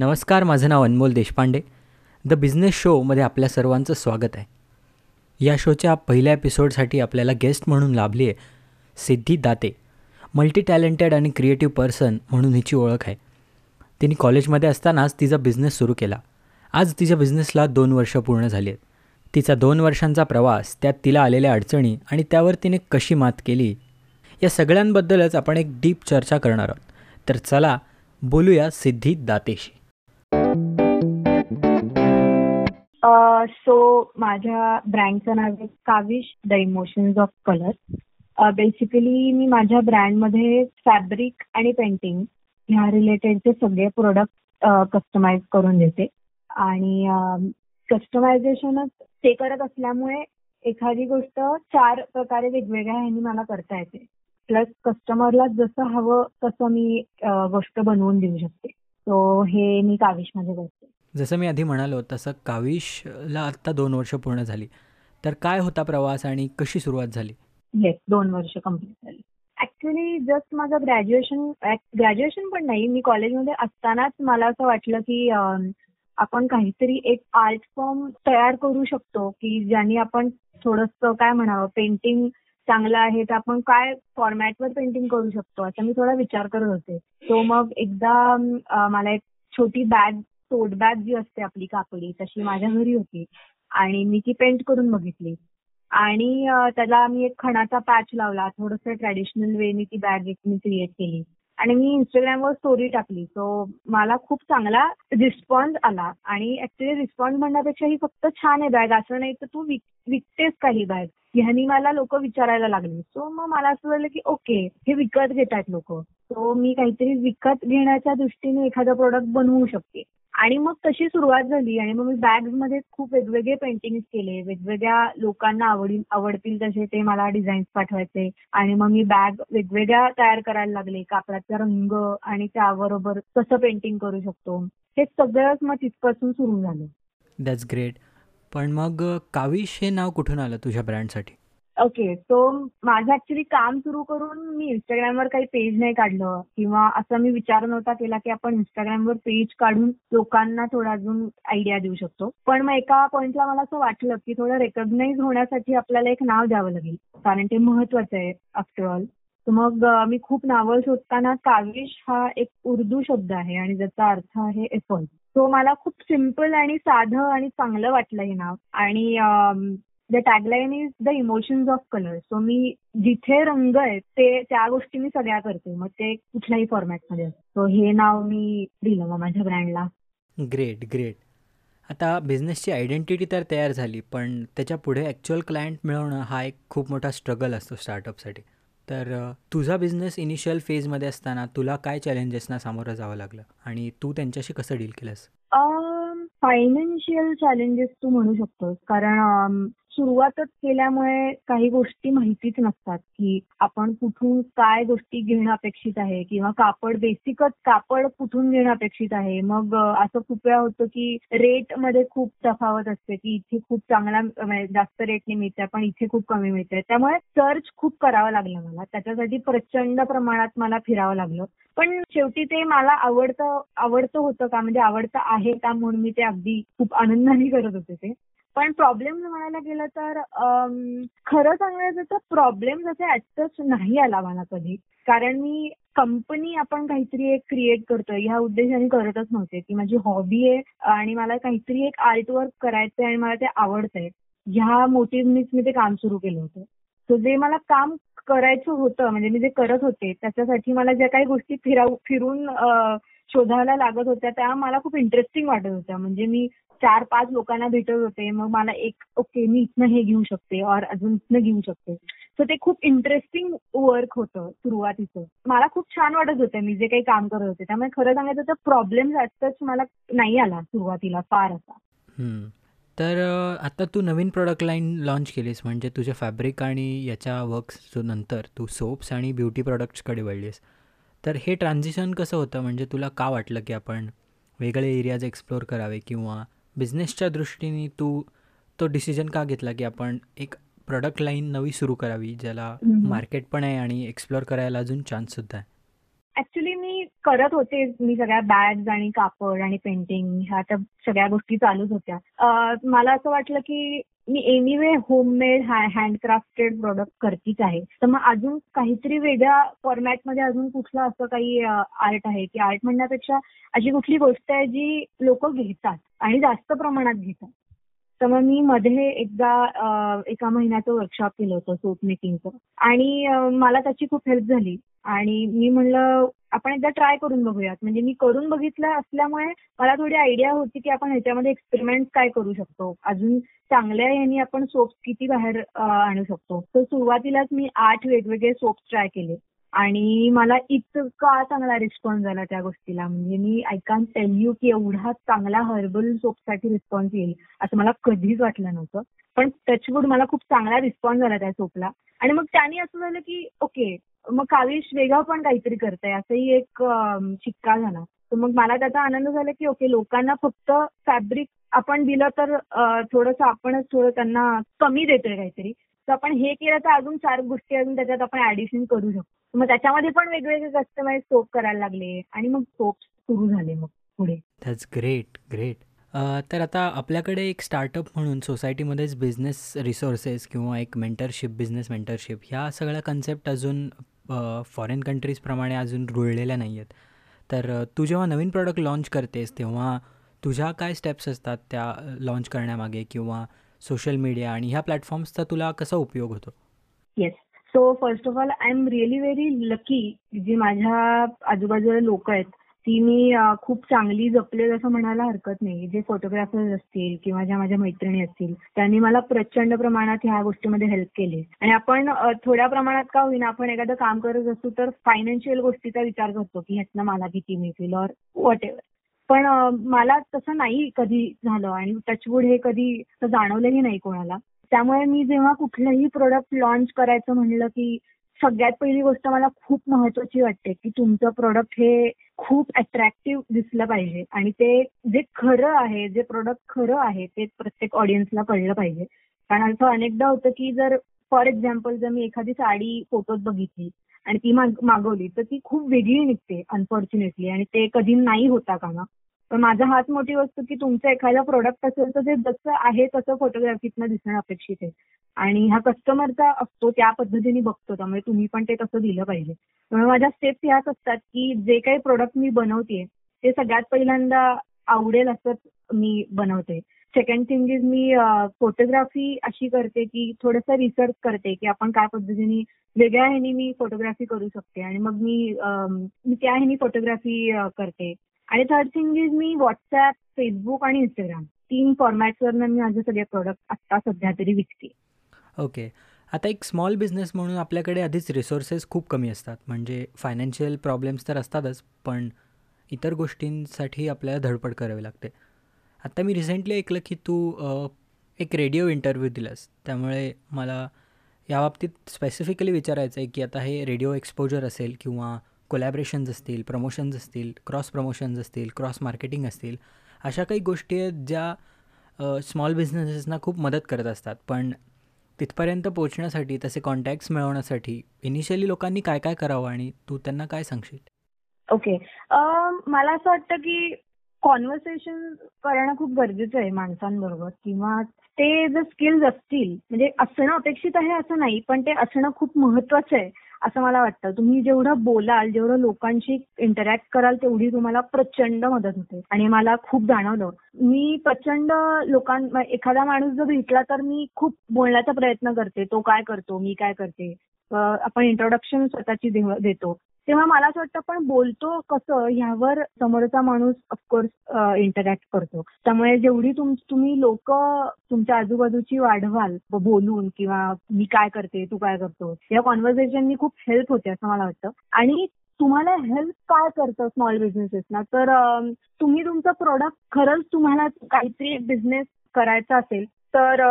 नमस्कार माझं नाव अनमोल देशपांडे. द बिझनेस शोमध्ये आपल्या सर्वांचं स्वागत आहे. या शोच्या पहिल्या एपिसोडसाठी आपल्याला गेस्ट म्हणून लाभली आहे सिद्धी दाते मल्टी टॅलेंटेड आणि क्रिएटिव्ह पर्सन म्हणून हिची ओळख आहे. तिने कॉलेजमध्ये असतानाच तिचा बिझनेस सुरू केला. आज तिच्या बिझनेसला दोन वर्ष पूर्ण झाली आहेत. तिचा दोन वर्षांचा प्रवास त्यात तिला आलेल्या अडचणी आणि त्यावर तिने कशी मात केली या सगळ्यांबद्दलच आपण एक डीप चर्चा करणार आहोत. तर चला बोलूया सिद्धी दातेशी. सो माझ्या ब्रँडचं नाव आहे Kavish the emotions of colour basically मी माझ्या ब्रँडमध्ये फॅब्रिक आणि पेंटिंग ह्या रिलेटेडचे सगळे प्रोडक्ट कस्टमाइज करून देते. आणि कस्टमायझेशनच ते करत असल्यामुळे एखादी गोष्ट चार प्रकारे वेगवेगळ्या ह्यांनी मला करता येते. प्लस कस्टमरला जसं हवं तसं मी गोष्ट बनवून देऊ शकते. सो हे मी काविशमध्ये करते. जसं मी आधी म्हणालो तसं काविशला आत्ता दोन वर्ष पूर्ण झाली. तर काय होता प्रवास आणि कशी सुरुवात झाली? येस दोन वर्ष कंप्लीट झाली. ऍक्च्युली जस्ट माझं ग्रॅज्युएशन ग्रॅज्युएशन पण नाही मी कॉलेजमध्ये असतानाच मला असं वाटलं की आपण काहीतरी एक आर्ट फॉर्म तयार करू शकतो की ज्याने आपण थोडंसं काय म्हणावं पेंटिंग चांगलं आहे तर आपण काय फॉर्मॅटवर पेंटिंग करू शकतो असा मी थोडा विचार करत होते. तो मग एकदा मला एक छोटी बॅग टोट बॅग जी असते आपली कापडी तशी माझ्या घरी होती. आणि मी ती पेंट करून बघितली. आणि त्याला मी एक खणाचा पॅच लावला. थोडस ट्रॅडिशनल वेनी ती बॅग एक मी क्रिएट केली. आणि मी इंस्टाग्रामवर स्टोरी टाकली. सो मला खूप चांगला रिस्पॉन्स आला. आणि ऍक्च्युली रिस्पॉन्स म्हणण्यापेक्षा ही फक्त छान आहे बॅग असं नाही तर तू विकतेस का ही बॅग ह्यानी मला लोक विचारायला लागले. सो मग मला असं झालं की ओके हे विकत घेतात लोक. सो मी काहीतरी विकत घेण्याच्या दृष्टीने एखादा प्रोडक्ट बनवू शकते. आणि मग तशी सुरुवात झाली आणि मग मी बॅग्समध्ये खूप वेगवेगळे पेंटिंग केले. वेगवेगळ्या लोकांना आवडी आवडतील तसे ते मला डिझाईन्स पाठवायचे. आणि मग मी बॅग वेगवेगळ्या तयार करायला लागले. कापडाचा रंग आणि त्याबरोबर कसं पेंटिंग करू शकतो. हे सगळंच मग तिथपासून सुरू झालं. दॅट्स ग्रेट पण मग काविश हे नाव कुठून आलं तुझ्या ब्रँडसाठी ओके सो माझं ऍक्च्युली काम सुरू करून मी इंस्टाग्रामवर काही पेज नाही काढलं. किंवा असं मी विचार नव्हता केला की आपण इंस्टाग्रामवर पेज काढून लोकांना थोडा अजून आयडिया देऊ शकतो. पण मग एका पॉइंटला मला असं वाटलं की थोडं रेकॉग्नाईज होण्यासाठी आपल्याला एक नाव द्यावं लागेल. कारण ते महत्वाचं आहे आफ्टर ऑल मग मी खूप नावं शोधताना काविश हा एक उर्दू शब्द आहे आणि ज्याचा अर्थ आहे एफर्ट सो मला खूप सिंपल आणि साधं आणि चांगलं वाटलं हे नाव. आणि the tagline is the emotions of colour so मी जिथे रंग आहेत ते त्या गोष्टी मी सगळ्या करते. मग ते कुठल्याही फॉर्मॅटमध्ये सो हे नाव मी दिलं मग माझ्या ब्रँडला ग्रेट ग्रेट आता बिझनेसची आयडेंटिटी तर तयार झाली पण त्याच्या पुढे ॲक्च्युअल क्लायंट मिळवणं हा एक खूप मोठा स्ट्रगल असतो स्टार्टअपसाठी तर तुझा बिझनेस इनिशियल फेजमध्ये असताना तुला काय चॅलेंजेसना सामोरं जावं लागलं? आणि तू त्यांच्याशी कसं डील केलंस? फायनान्शियल चॅलेंजेस तू म्हणू शकतोस. कारण सुरुवातच केल्यामुळे काही गोष्टी माहितीच नसतात की आपण कुठून काय गोष्टी घेणं अपेक्षित आहे किंवा कापड बेसिकच कापड कुठून घेणं अपेक्षित आहे. मग असं खूप वेळा होतं की रेटमध्ये खूप तफावत असते की इथे खूप चांगला म्हणजे जास्त रेटने मिळते पण इथे खूप कमी मिळते त्यामुळे सर्च खूप करावं लागलं मला. त्याच्यासाठी प्रचंड प्रमाणात मला फिरावं लागलं. पण शेवटी ते मला आवडतं आवडतं होतं का म्हणजे आवडतं आहे का म्हणून मी ते अगदी खूप आनंदाने करत होते ते. पण प्रॉब्लेम म्हणायला गेलं तर खरं सांगायचं तर प्रॉब्लेम जसे ऍटच नाही आला मला कधी. कारण मी कंपनी आपण काहीतरी एक क्रिएट करतोय. ह्या उद्देशाने करतच नव्हते. की माझी हॉबी आहे आणि मला काहीतरी एक आर्ट वर्क करायचंय आणि मला ते आवडतंय. ह्या मोटिव्हनीच मी ते काम सुरू केलं होतं. सो जे मला काम करायचं होतं म्हणजे मी जे करत होते त्याच्यासाठी मला ज्या काही गोष्टी फिराव फिरून शोधायला लागत होत्या त्या मला खूप इंटरेस्टिंग वाटत होत्या. म्हणजे मी चार पाच लोकांना भेटत होते. मग मला एक ओके मी इथनं हे घेऊ शकते और अजून इथनं घेऊ शकते. सो ते खूप इंटरेस्टिंग वर्क होतं सुरुवातीचं. मला खूप छान वाटत होतं मी जे काही काम करत होते. त्यामुळे खरं सांगायचं तर प्रॉब्लेम जास्तच मला नाही आला सुरुवातीला फार असा. तर आता तू नवीन प्रोडक्ट लाईन लॉन्च केलीस म्हणजे तुझ्या फॅब्रिक आणि याच्या वर्क्स नंतर तू सोप्स आणि ब्युटी प्रॉडक्ट्सकडे वळलीस. तर हे ट्रान्झिशन कसं होतं? म्हणजे तुला का वाटलं की आपण वेगळे एरियाज एक्सप्लोर करावे किंवा बिझनेसच्या दृष्टीने तू तो डिसिजन का घेतला की आपण एक प्रोडक्ट लाईन नवी सुरू करावी ज्याला मार्केट पण आहे आणि एक्सप्लोर करायला अजून चान्स सुद्धा आहे? ऍक्च्युली मी करत होते. मी सगळ्या बॅग्स आणि कापड आणि पेंटिंग ह्या तर सगळ्या गोष्टी चालूच होत्या. मला असं वाटलं की मी एनिवे होममेड हँडक्राफ्टेड प्रोडक्ट करतीच आहे. तर मग अजून काहीतरी वेगळ्या फॉर्मॅटमध्ये अजून कुठलं असं काही आर्ट आहे? की आर्ट म्हणण्यापेक्षा अशी कुठली गोष्ट आहे जी लोक घेतात. आणि जास्त प्रमाणात घेतात. तर मग मी मध्ये एकदा एका महिन्याचं वर्कशॉप केलं होतं सोप मेकिंगचं आणि मला त्याची खूप हेल्प झाली. आणि मी म्हणलं आपण एकदा ट्राय करून बघूयात. म्हणजे मी करून बघितलं असल्यामुळे मला थोडी आयडिया होती की आपण ह्याच्यामध्ये एक्सपेरिमेंट काय करू शकतो. अजून चांगल्या यांनी आपण सोप्स किती बाहेर आणू शकतो. तर सुरुवातीलाच मी आठ वेगवेगळे सोप्स ट्राय केले. आणि मला इतका चांगला रिस्पॉन्स झाला त्या गोष्टीला. म्हणजे मी आय कॅन टेल यू की एवढा चांगला हर्बल सोपसाठी रिस्पॉन्स येईल असं मला कधीच वाटलं नव्हतं. पण टचवूड मला खूप चांगला रिस्पॉन्स झाला त्या सोपला आणि मग त्याने असं झालं की ओके मग काविश वेगळं पण काहीतरी करतंय. असंही एक शिक्का झाला. तर मग मला त्याचा आनंद झाला की ओके लोकांना फक्त फॅब्रिक आपण दिलं तर थोडंसं आपणच थोडं त्यांना कमी देतोय काहीतरी. तर आपण हे केलं तर अजून चार गोष्टी अजून त्याच्यात आपण ऍडिशन करू शकतो. मग त्याच्यामध्ये पण वेगवेगळे कस्टमाइज सोप करायला लागले. आणि मग सोप सुरू झाले मग पुढे. दॅट्स ग्रेट ग्रेट तर आता आपल्याकडे एक स्टार्टअप म्हणून सोसायटीमध्येच बिझनेस रिसोर्सेस किंवा एक मेंटरशिप बिझनेस मेंटरशिप ह्या सगळ्या कन्सेप्ट अजून फॉरेन कंट्रीजप्रमाणे अजून रुळलेल्या नाही आहेत तर तू जेव्हा नवीन प्रॉडक्ट लॉन्च करतेस तेव्हा तुझ्या काय स्टेप्स असतात त्या लॉन्च करण्यामागे किंवा सोशल मीडिया आणि ह्या प्लॅटफॉर्म्सचा तुला कसा उपयोग होतो? Yes so first of all I am really very lucky जी माझ्या आजूबाजूला लोक आहेत. ती मी खूप चांगली जपले असं म्हणायला हरकत नाही. जे फोटोग्राफर्स असतील किंवा ज्या माझ्या मैत्रिणी असतील त्यांनी मला प्रचंड प्रमाणात ह्या गोष्टीमध्ये हेल्प केली. आणि आपण थोड्या प्रमाणात का होईना आपण एखादं काम करत असू तर फायनान्शियल गोष्टीचा विचार करतो की ह्यातनं मला किती मिळतील और वॉट एव्हर पण मला तसं नाही कधी झालं आणि टचवूड हे कधी जाणवलंही नाही कोणाला. त्यामुळे मी जेव्हा कुठलंही प्रोडक्ट लॉन्च करायचं म्हणलं की सगळ्यात पहिली गोष्ट मला खूप महत्वाची वाटते की तुमचं प्रोडक्ट हे खूप अट्रॅक्टिव्ह दिसलं पाहिजे. आणि ते जे खरं आहे जे प्रोडक्ट खरं आहे ते प्रत्येक ऑडियन्सला कळलं पाहिजे. कारण असं अनेकदा होतं की जर फॉर एक्झाम्पल जर मी एखादी साडी फोटोत बघितली आणि ती मागवली तर ती खूप वेगळी निघते अनफॉर्च्युनेटली आणि ते कधी नाही होता कामा. पण माझा हाच मोठी असतो की तुमचं एखादा प्रोडक्ट असेल तर ते जसं आहे तसं फोटोग्राफीतनं दिसणं अपेक्षित आहे. आणि हा कस्टमरचा असतो त्या पद्धतीने बघतो त्यामुळे तुम्ही पण ते तसं दिलं पाहिजे. त्यामुळे माझ्या स्टेप्स ह्याच असतात की जे काही प्रोडक्ट मी बनवते ते सगळ्यात पहिल्यांदा आवडेल असं मी बनवते. सेकंड थिंग इज मी फोटोग्राफी अशी करते की थोडंसं रिसर्च करते की आपण काय पद्धतीने वेगळ्या ह्यानी मी फोटोग्राफी करू शकते. आणि मग मी त्या ह्यानी फोटोग्राफी करते. आणि थर्ड थिंग इज मी व्हॉट्सअप फेसबुक आणि इंस्टाग्राम तीन फॉर्मॅट्सवरनं मी माझे सगळे प्रोडक्ट आत्ता सध्या तरी विकते. ओके आता एक स्मॉल बिझनेस म्हणून आपल्याकडे आधीच रिसोर्सेस खूप कमी असतात. म्हणजे फायनान्शियल प्रॉब्लेम्स तर असतातच पण इतर गोष्टींसाठी आपल्याला धडपड करावी लागते. आत्ता मी रिसेंटली ऐकलं की तू एक रेडिओ इंटरव्ह्यू दिलास. त्यामुळे मला याबाबतीत स्पेसिफिकली विचारायचं आहे की आता हे रेडिओ एक्सपोजर असेल किंवा कोलॅबरेशन्स असतील प्रमोशन्स असतील क्रॉस प्रमोशन्स असतील क्रॉस मार्केटिंग असतील अशा काही गोष्टी आहेत ज्या स्मॉल बिझनेसेसना खूप मदत करत असतात. पण तिथपर्यंत पोहोचण्यासाठी तसे कॉन्टॅक्ट्स मिळवण्यासाठी इनिशियली लोकांनी काय काय करावं आणि तू त्यांना काय सांगशील? ओके मला असं वाटतं की कॉन्व्हर्सेशन करणं खूप गरजेचं आहे माणसांबरोबर. किंवा ते जर स्किल्स असतील म्हणजे असणं अपेक्षित आहे असं नाही पण ते असणं खूप महत्वाचं आहे. असं मला वाटतं. तुम्ही जेवढं बोलाल जेवढं लोकांशी इंटरॅक्ट कराल तेवढी तुम्हाला प्रचंड मदत होते. आणि मला खूप जाणवलं. मी प्रचंड लोकां एखादा माणूस जर भेटला तर मी खूप बोलण्याचा प्रयत्न करते. तो काय करतो? मी काय करते? आपण इंट्रोडक्शन स्वतःची देतो. तेव्हा मला असं वाटतं आपण बोलतो कसं? ह्यावर समोरचा माणूस ऑफकोर्स इंटरॅक्ट करतो. त्यामुळे जेवढी तुम्ही लोक तुमच्या आजूबाजूची वाढवाल बोलून किंवा मी काय करते? तू काय करतो? या कॉन्व्हर्सेशननी खूप हेल्प होते असं मला वाटतं. आणि तुम्हाला हेल्प काय करतं स्मॉल बिझनेसेसना तर तुम्ही तुमचं प्रोडक्ट खरंच तुम्हाला काहीतरी बिझनेस करायचा असेल तर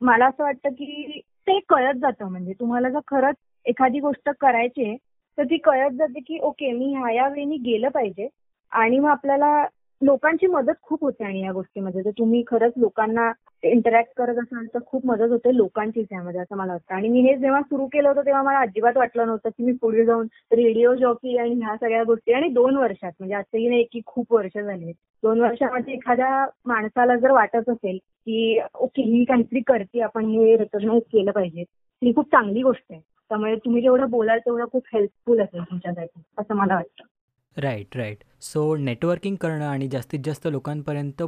मला असं वाटतं की ते कळत जातं. म्हणजे तुम्हाला जर खरंच एखादी गोष्ट करायची आहे तर ती कळत जाते की ओके मी ह्या या वेळी गेलं पाहिजे. आणि मग आपल्याला लोकांची मदत खूप होते आणि या गोष्टीमध्ये. जर तुम्ही खरंच लोकांना इंटरॅक्ट करत असाल तर खूप मदत होते लोकांचीच यामध्ये असं मला वाटतं. आणि मी हे जेव्हा सुरू केलं होतं तेव्हा मला अजिबात वाटलं नव्हतं की मी पुढे जाऊन रेडिओ जॉकी आणि ह्या सगळ्या गोष्टी आणि दोन वर्षात म्हणजे असंही नाही की खूप वर्ष झाली. दोन वर्षामध्ये एखाद्या माणसाला जर वाटत असेल की ओके ही काहीतरी करते आपण हे रेकॉग्नाईज केलं पाहिजे. ही खूप चांगली गोष्ट आहे. त्यामुळे तुम्ही जेवढं बोलाल तेवढं खूप हेल्पफुल असेल तुमच्यासाठी असं मला वाटतं. राईट राईट सो नेटवर्किंग करणं आणि जास्तीत जास्त लोकांपर्यंत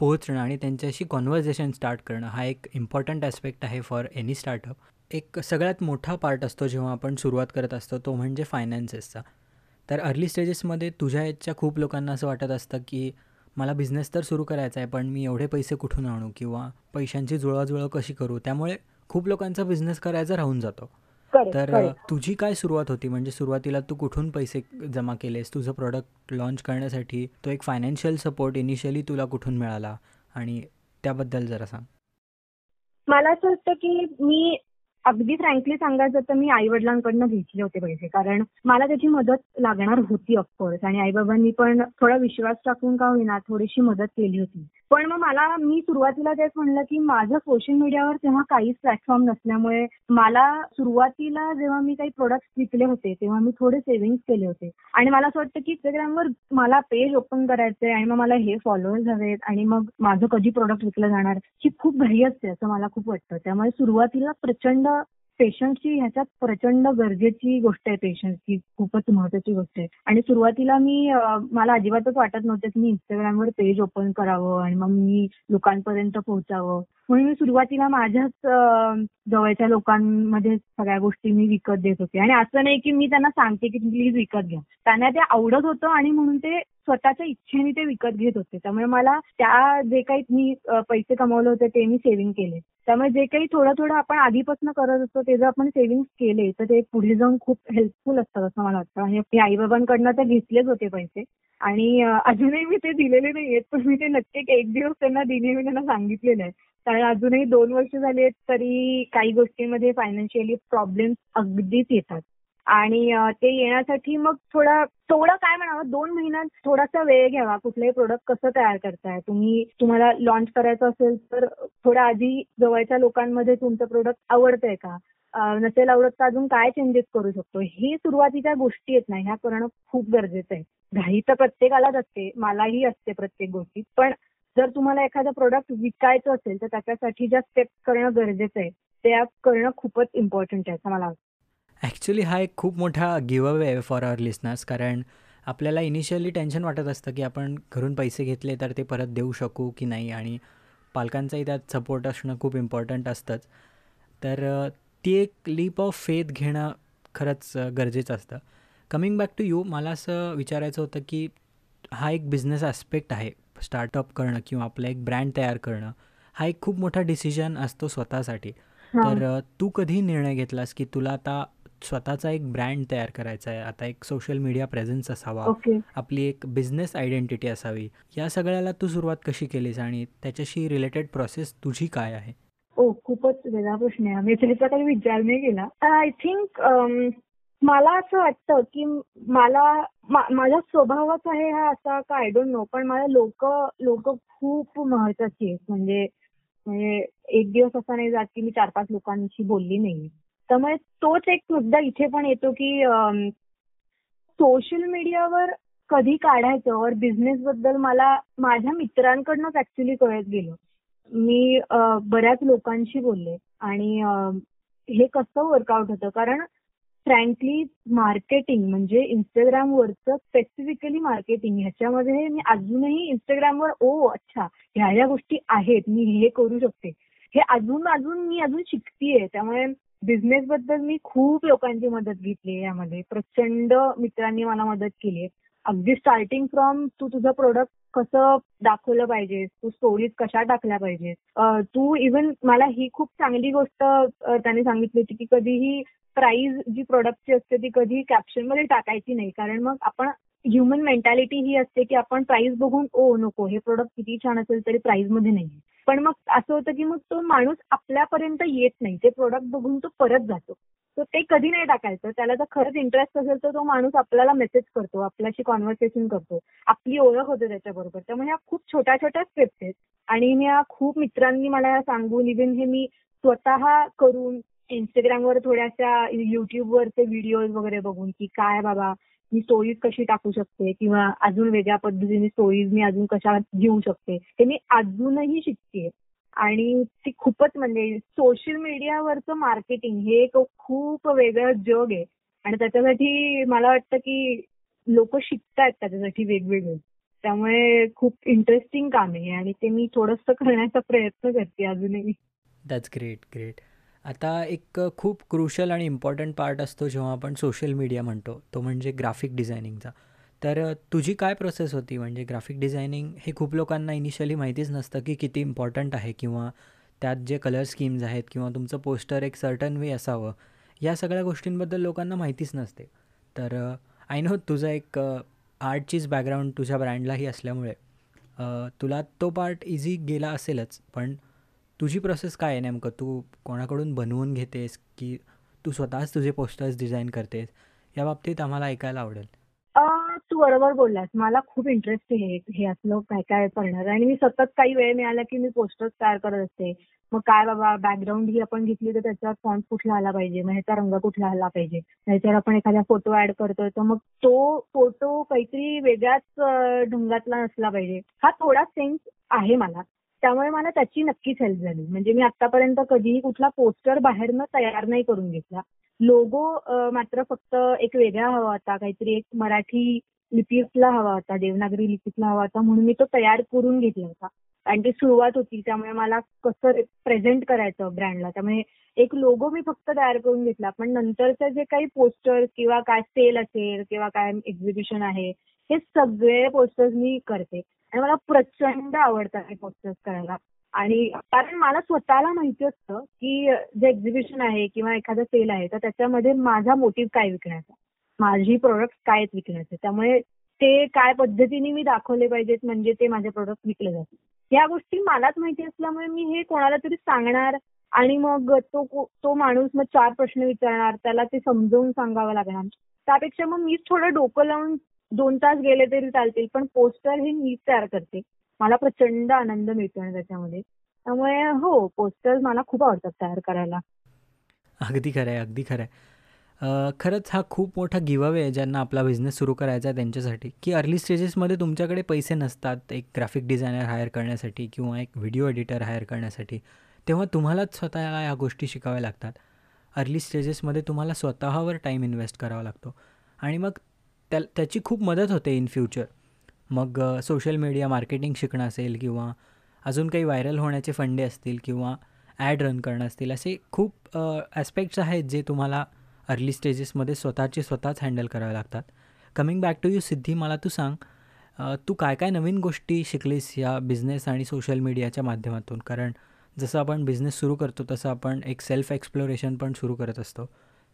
पोहोचणं आणि त्यांच्याशी कॉन्व्हर्जेशन स्टार्ट करणं हा एक इम्पॉर्टंट ॲस्पेक्ट आहे फॉर एनी स्टार्टअप एक सगळ्यात मोठा पार्ट असतो जेव्हा आपण सुरुवात करत असतो तो म्हणजे फायनान्सेसचा तर अर्ली स्टेजेसमध्ये तुझ्या याच्या खूप लोकांना असं वाटत असतं की मला बिझनेस तर सुरू करायचा आहे पण मी एवढे पैसे कुठून आणू किंवा पैशांची जुळवाजुळव कशी करू? त्यामुळे खूप लोकांचा बिझनेस करायचा राहून जातो. तर तुझी काय सुरुवात होती? म्हणजे सुरुवातीला तू कुठून पैसे जमा केलेस? तुझं प्रोडक्ट लॉन्च करण्यासाठी तो एक फायनान्शियल सपोर्ट इनिशियली तुला कुठून मिळाला? आणि त्याबद्दल जरा सांग. मला असं वाटतं की मी अगदी फ्रँकली सांगायचं तर मी आई वडिलांकडनं घेतले होते पैसे. कारण मला त्याची मदत लागणार होती ऑफकोर्स आणि आई बाबांनी पण थोडा विश्वास टाकून का होईना थोडीशी मदत केली होती. पण मग मला मी सुरुवातीला तेच म्हणलं की माझं सोशल मीडियावर तेव्हा काहीच प्लॅटफॉर्म नसल्यामुळे मला सुरुवातीला जेव्हा मी काही प्रोडक्ट विकले होते तेव्हा मी थोडे सेव्हिंग केले होते. आणि मला असं वाटतं की इंस्टाग्रामवर मला पेज ओपन करायचंय आणि मग मला हे फॉलोअर्स हवेत आणि मग माझं कधी प्रोडक्ट विकलं जाणार ही खूप घाई असते असं मला खूप वाटतं. त्यामुळे सुरुवातीला प्रचंड पेशंटची ह्याच्यात प्रचंड गरजेची गोष्ट आहे पेशंटची खूपच महत्वाची गोष्ट आहे. आणि सुरुवातीला मी मला अजिबातच वाटत नव्हतं की मी इंस्टाग्रामवर पेज ओपन करावं आणि मग मी लोकांपर्यंत पोहोचावं. म्हणून मी सुरुवातीला माझ्याच जवळच्या लोकांमध्ये सगळ्या गोष्टी मी विकत देत होते. आणि असं नाही की मी त्यांना सांगते की प्लीज विकत घ्या. त्यांना ते आवडत होतं आणि म्हणून ते स्वतःच्या इच्छेने ते विकत घेत होते. त्यामुळे मला त्या जे काही मी पैसे कमवले होते ते मी सेव्हिंग केले. त्यामुळे जे काही थोडं थोडं आपण आधीपासून करत असतो ते जर आपण सेव्हिंग केले तर ते पुढे जाऊन खूप हेल्पफुल असतात असं मला वाटतं. आणि मी आई बाबांकडनं तर घेतलेच होते पैसे. आणि अजूनही मी ते दिलेले नाहीयेत पण मी ते नक्की एक दिवस त्यांना दिले मी त्यांना सांगितलेलं आहे. कारण अजूनही दोन वर्ष झाली आहेत तरी काही गोष्टींमध्ये फायनान्शियली प्रॉब्लेम्स अगदीच येतात. आणि ते येण्यासाठी मग थोडा थोडं काय म्हणावं? दोन महिन्यात थोडासा वेळ घ्यावा. कुठलंही प्रोडक्ट कसं तयार करताय? तुम्ही तुम्हाला लॉन्च करायचं असेल तर थोडा आधी जवळच्या लोकांमध्ये तुमचं प्रोडक्ट आवडतंय का? नसेल आवडत तर अजून काय चेंजेस करू शकतो? हे सुरुवातीच्या गोष्टी आहेत ना ह्या करणं खूप गरजेचं आहे. घाई तर प्रत्येकालाच असते. मलाही असते प्रत्येक गोष्टीत. पण जर तुम्हाला एखादं प्रोडक्ट विकायचं असेल तर त्याच्यासाठी ज्या स्टेप करणं गरजेचं आहे त्या करणं खूपच इम्पॉर्टंट आहे असं मला वाटतं. ॲक्च्युली हा एक खूप मोठा गिव अवे आहे फॉर आवर लिस्नर्स कारण आपल्याला इनिशियली टेन्शन वाटत असतं की आपण घरून पैसे घेतले तर ते परत देऊ शकू की नाही आणि पालकांचाही त्यात सपोर्ट असणं खूप इम्पॉर्टंट असतंच. तर ती एक लीप ऑफ फेथ घेणं खरंच गरजेचं असतं. कमिंग बॅक टू यू मला असं विचारायचं होतं की हा एक बिझनेस ॲस्पेक्ट आहे. स्टार्टअप करणं किंवा आपलं एक ब्रँड तयार करणं हा एक खूप मोठा डिसिजन असतो स्वतःसाठी. तर तू कधी निर्णय घेतलास की तुला आता स्वतःचा एक ब्रँड तयार करायचा आहे? आता एक सोशल मीडिया प्रेझेन्स असावा. आपली एक बिझनेस आयडेंटिटी असावी. या सगळ्याला तू सुरुवात कशी केलीस आणि त्याच्याशी रिलेटेड प्रोसेस तुझी काय आहे? ओ खूपच वेगळा प्रश्न आहे. मी त्याचा काही विचार नाही केला. आय थिंक मला असं वाटतं की मला माझा स्वभावच आहे हा असा का आय डोंट नो पण मला लोक लोक खूप महत्वाची आहेत. म्हणजे म्हणजे एक दिवस असा नाही जात की मी चार पाच लोकांशी बोलली नाही. त्यामुळे तोच एक मुद्दा इथे पण येतो की सोशल मीडियावर कधी काढायचं? और बिझनेस बद्दल मला माझ्या मित्रांकडनंच ऍक्च्युली कळत गेलं. मी बऱ्याच लोकांशी बोलले. आणि हे कसं वर्कआउट होतं? कारण फ्रँकली मार्केटिंग म्हणजे इंस्टाग्राम वरचं स्पेसिफिकली मार्केटिंग ह्याच्यामध्ये मी अजूनही इंस्टाग्रामवर ओ अच्छा ह्या ह्या गोष्टी आहेत मी हे करू शकते. हे अजून अजून मी अजून शिकतीये. त्यामुळे बिझनेस बद्दल मी खूप लोकांची मदत घेतली यामध्ये. प्रचंड मित्रांनी मला मदत केली अगदी स्टार्टिंग फ्रॉम तू तुझं प्रोडक्ट कसं दाखवलं पाहिजे? तू स्टोरीज कशा टाकल्या पाहिजे? तू इव्हन मला ही खूप चांगली गोष्ट त्याने सांगितली होती की कधीही प्राइस जी प्रोडक्टची असते ती कधी कॅप्शनमध्ये टाकायची नाही. कारण मग आपण ह्युमन मेंटॅलिटी ही असते की आपण प्राइस बघून ओ नको हे प्रोडक्ट किती छान असेल तरी प्राइसमध्ये नाही पण मग असं होतं की मग तो माणूस आपल्यापर्यंत येत नाही. ते प्रोडक्ट बघून तो परत जातो. तर ते कधी नाही टाकायचं. त्याला जर खरंच इंटरेस्ट असेल तर तो माणूस आपल्याला मेसेज करतो आपल्याशी कॉन्व्हर्सेशन करतो. आपली ओळख होते त्याच्याबरोबर. त्यामुळे ह्या खूप छोट्या छोट्या स्टेप्स आहेत. आणि ह्या खूप मित्रांनी मला सांगून इव्हन हे मी स्वतः करून इंस्टाग्रामवर थोड्याशा युट्यूबवरचे व्हिडिओज वगैरे बघून की काय बाबा मी स्टोरीज कशी टाकू शकते? किंवा अजून वेगळ्या पद्धतीने स्टोरीज मी अजून कशा घेऊ शकते? ते मी अजूनही शिकते आणि ती खूपच म्हणजे सोशल मीडियावरचं मार्केटिंग हे एक खूप वेगळं जग आहे. आणि त्याच्यासाठी मला वाटतं की लोक शिकतायत त्याच्यासाठी वेगवेगळे. त्यामुळे खूप इंटरेस्टिंग काम आहे आणि ते मी थोडंसं करण्याचा प्रयत्न करते अजूनही. दॅट्स ग्रेट ग्रेट आता एक खूप क्रुशल आणि इम्पॉर्टंट पार्ट असतो जेव्हा आपण सोशल मीडिया म्हणतो तो म्हणजे ग्राफिक डिझायनिंगचा तर तुझी काय प्रोसेस होती? म्हणजे ग्राफिक डिझायनिंग हे खूप लोकांना इनिशियली माहितीच नसतं की किती इम्पॉर्टंट आहे किंवा त्यात जे कलर स्कीम्स आहेत किंवा तुमचं पोस्टर एक सर्टन वे असावं या सगळ्या गोष्टींबद्दल लोकांना माहितीच नसते. तर आय नो तुझा एक आर्टचीच बॅकग्राऊंड तुझ्या ब्रँडलाही असल्यामुळे तुला तो पार्ट इझी गेला असेलच पण तुझी प्रोसेस काय आहे नेमकं? तू कोणाकडून बनवून घेतेस की तू स्वतःच तुझे पोस्टर्स डिझाईन करतेस? या बाबतीत आम्हाला ऐकायला आवडेल. तू बरोबर बोललास. मला खूप इंटरेस्ट आहे हे असलं काय काय करणार. आणि मी सतत काही वेळ मिळाला की मी पोस्टर्स तयार करत असते. मग काय बाबा बॅकग्राऊंड ही आपण घेतली तर त्याच्यावर फॉन्ट कुठला आला पाहिजे? मग ह्याचा रंग कुठला आला पाहिजे? त्याच्यावर आपण एखादा फोटो ऍड करतोय तर मग तो फोटो काहीतरी वेगळ्याच ढंगातला नसला पाहिजे. हा थोडा सेन्स आहे मला. त्यामुळे मला त्याची नक्कीच हेल्प झाली. म्हणजे मी आतापर्यंत कधीही कुठला पोस्टर बाहेरनं तयार नाही करून घेतला. लोगो मात्र फक्त एक वेगळा हवा होता. काहीतरी एक मराठी लिपीतला हवा होता देवनागरी लिपीतला हवा होता म्हणून मी तो तयार करून घेतला होता. आणि ती सुरुवात होती त्यामुळे मला कसं प्रेझेंट करायचं ब्रँडला त्यामुळे एक लोगो मी फक्त तयार करून घेतला पण नंतरचं जे काही पोस्टर किंवा काय सेल असेल किंवा काय एक्झिबिशन आहे हे सगळे पोस्टर्स मी करते. आणि मला प्रचंड आवडतात हे पोस्टर्स करायला. आणि कारण मला स्वतःला माहिती असतं की जे एक्झिबिशन आहे किंवा एखादा सेल आहे तर त्याच्यामध्ये माझा मोटिव्ह काय विकण्याचा. माझी प्रोडक्ट काय आहेत विकण्याचे त्यामुळे ते काय पद्धतीने मी दाखवले पाहिजेत म्हणजे ते माझे प्रोडक्ट विकले जातील. या गोष्टी मलाच माहिती असल्यामुळे मी हे कोणाला तरी सांगणार आणि मग तो तो माणूस मग चार प्रश्न विचारणार त्याला ते समजवून सांगावं लागणार. त्यापेक्षा मग मीच थोडं डोकं लावून दोन तास गेले तरी चालतील पण पोस्टर हे मीच तयार करते. मला प्रचंड आनंद मिळतो त्याच्यामध्ये. त्यामुळे हो पोस्टर मला खूप आवडतात तयार करायला. अगदी खरं आहे अगदी खरं आहे खरंच हा खूप मोठा गिवावे आहे ज्यांना आपला बिझनेस सुरू करायचा आहे त्यांच्यासाठी. की अर्ली स्टेजेसमध्ये तुमच्याकडे पैसे नसतात एक ग्राफिक डिझायनर हायर करण्यासाठी किंवा एक व्हिडिओ एडिटर हायर करण्यासाठी तेव्हा तुम्हालाच स्वतःला या गोष्टी शिकाव्या लागतात. अर्ली स्टेजेसमध्ये तुम्हाला स्वतःवर टाईम इन्व्हेस्ट करावा लागतो. आणि मग त्या त्याची खूप मदत होते इन फ्युचर मग सोशल मीडिया मार्केटिंग शिकणं असेल किंवा अजून काही व्हायरल होण्याचे फंडे असतील किंवा ॲड रन करणं असतील असे खूप ॲस्पेक्ट्स आहेत जे तुम्हाला अर्ली स्टेजेसमध्ये स्वतःचे स्वतःच हँडल करावे लागतात. Coming back to you Siddhi मला तू सांग तू काय काय नवीन गोष्टी शिकलीस या बिझनेस आणि सोशल मीडियाच्या माध्यमातून? कारण जसं आपण बिझनेस सुरू करतो तसं आपण एक सेल्फ एक्सप्लोरेशन पण सुरू करत असतो.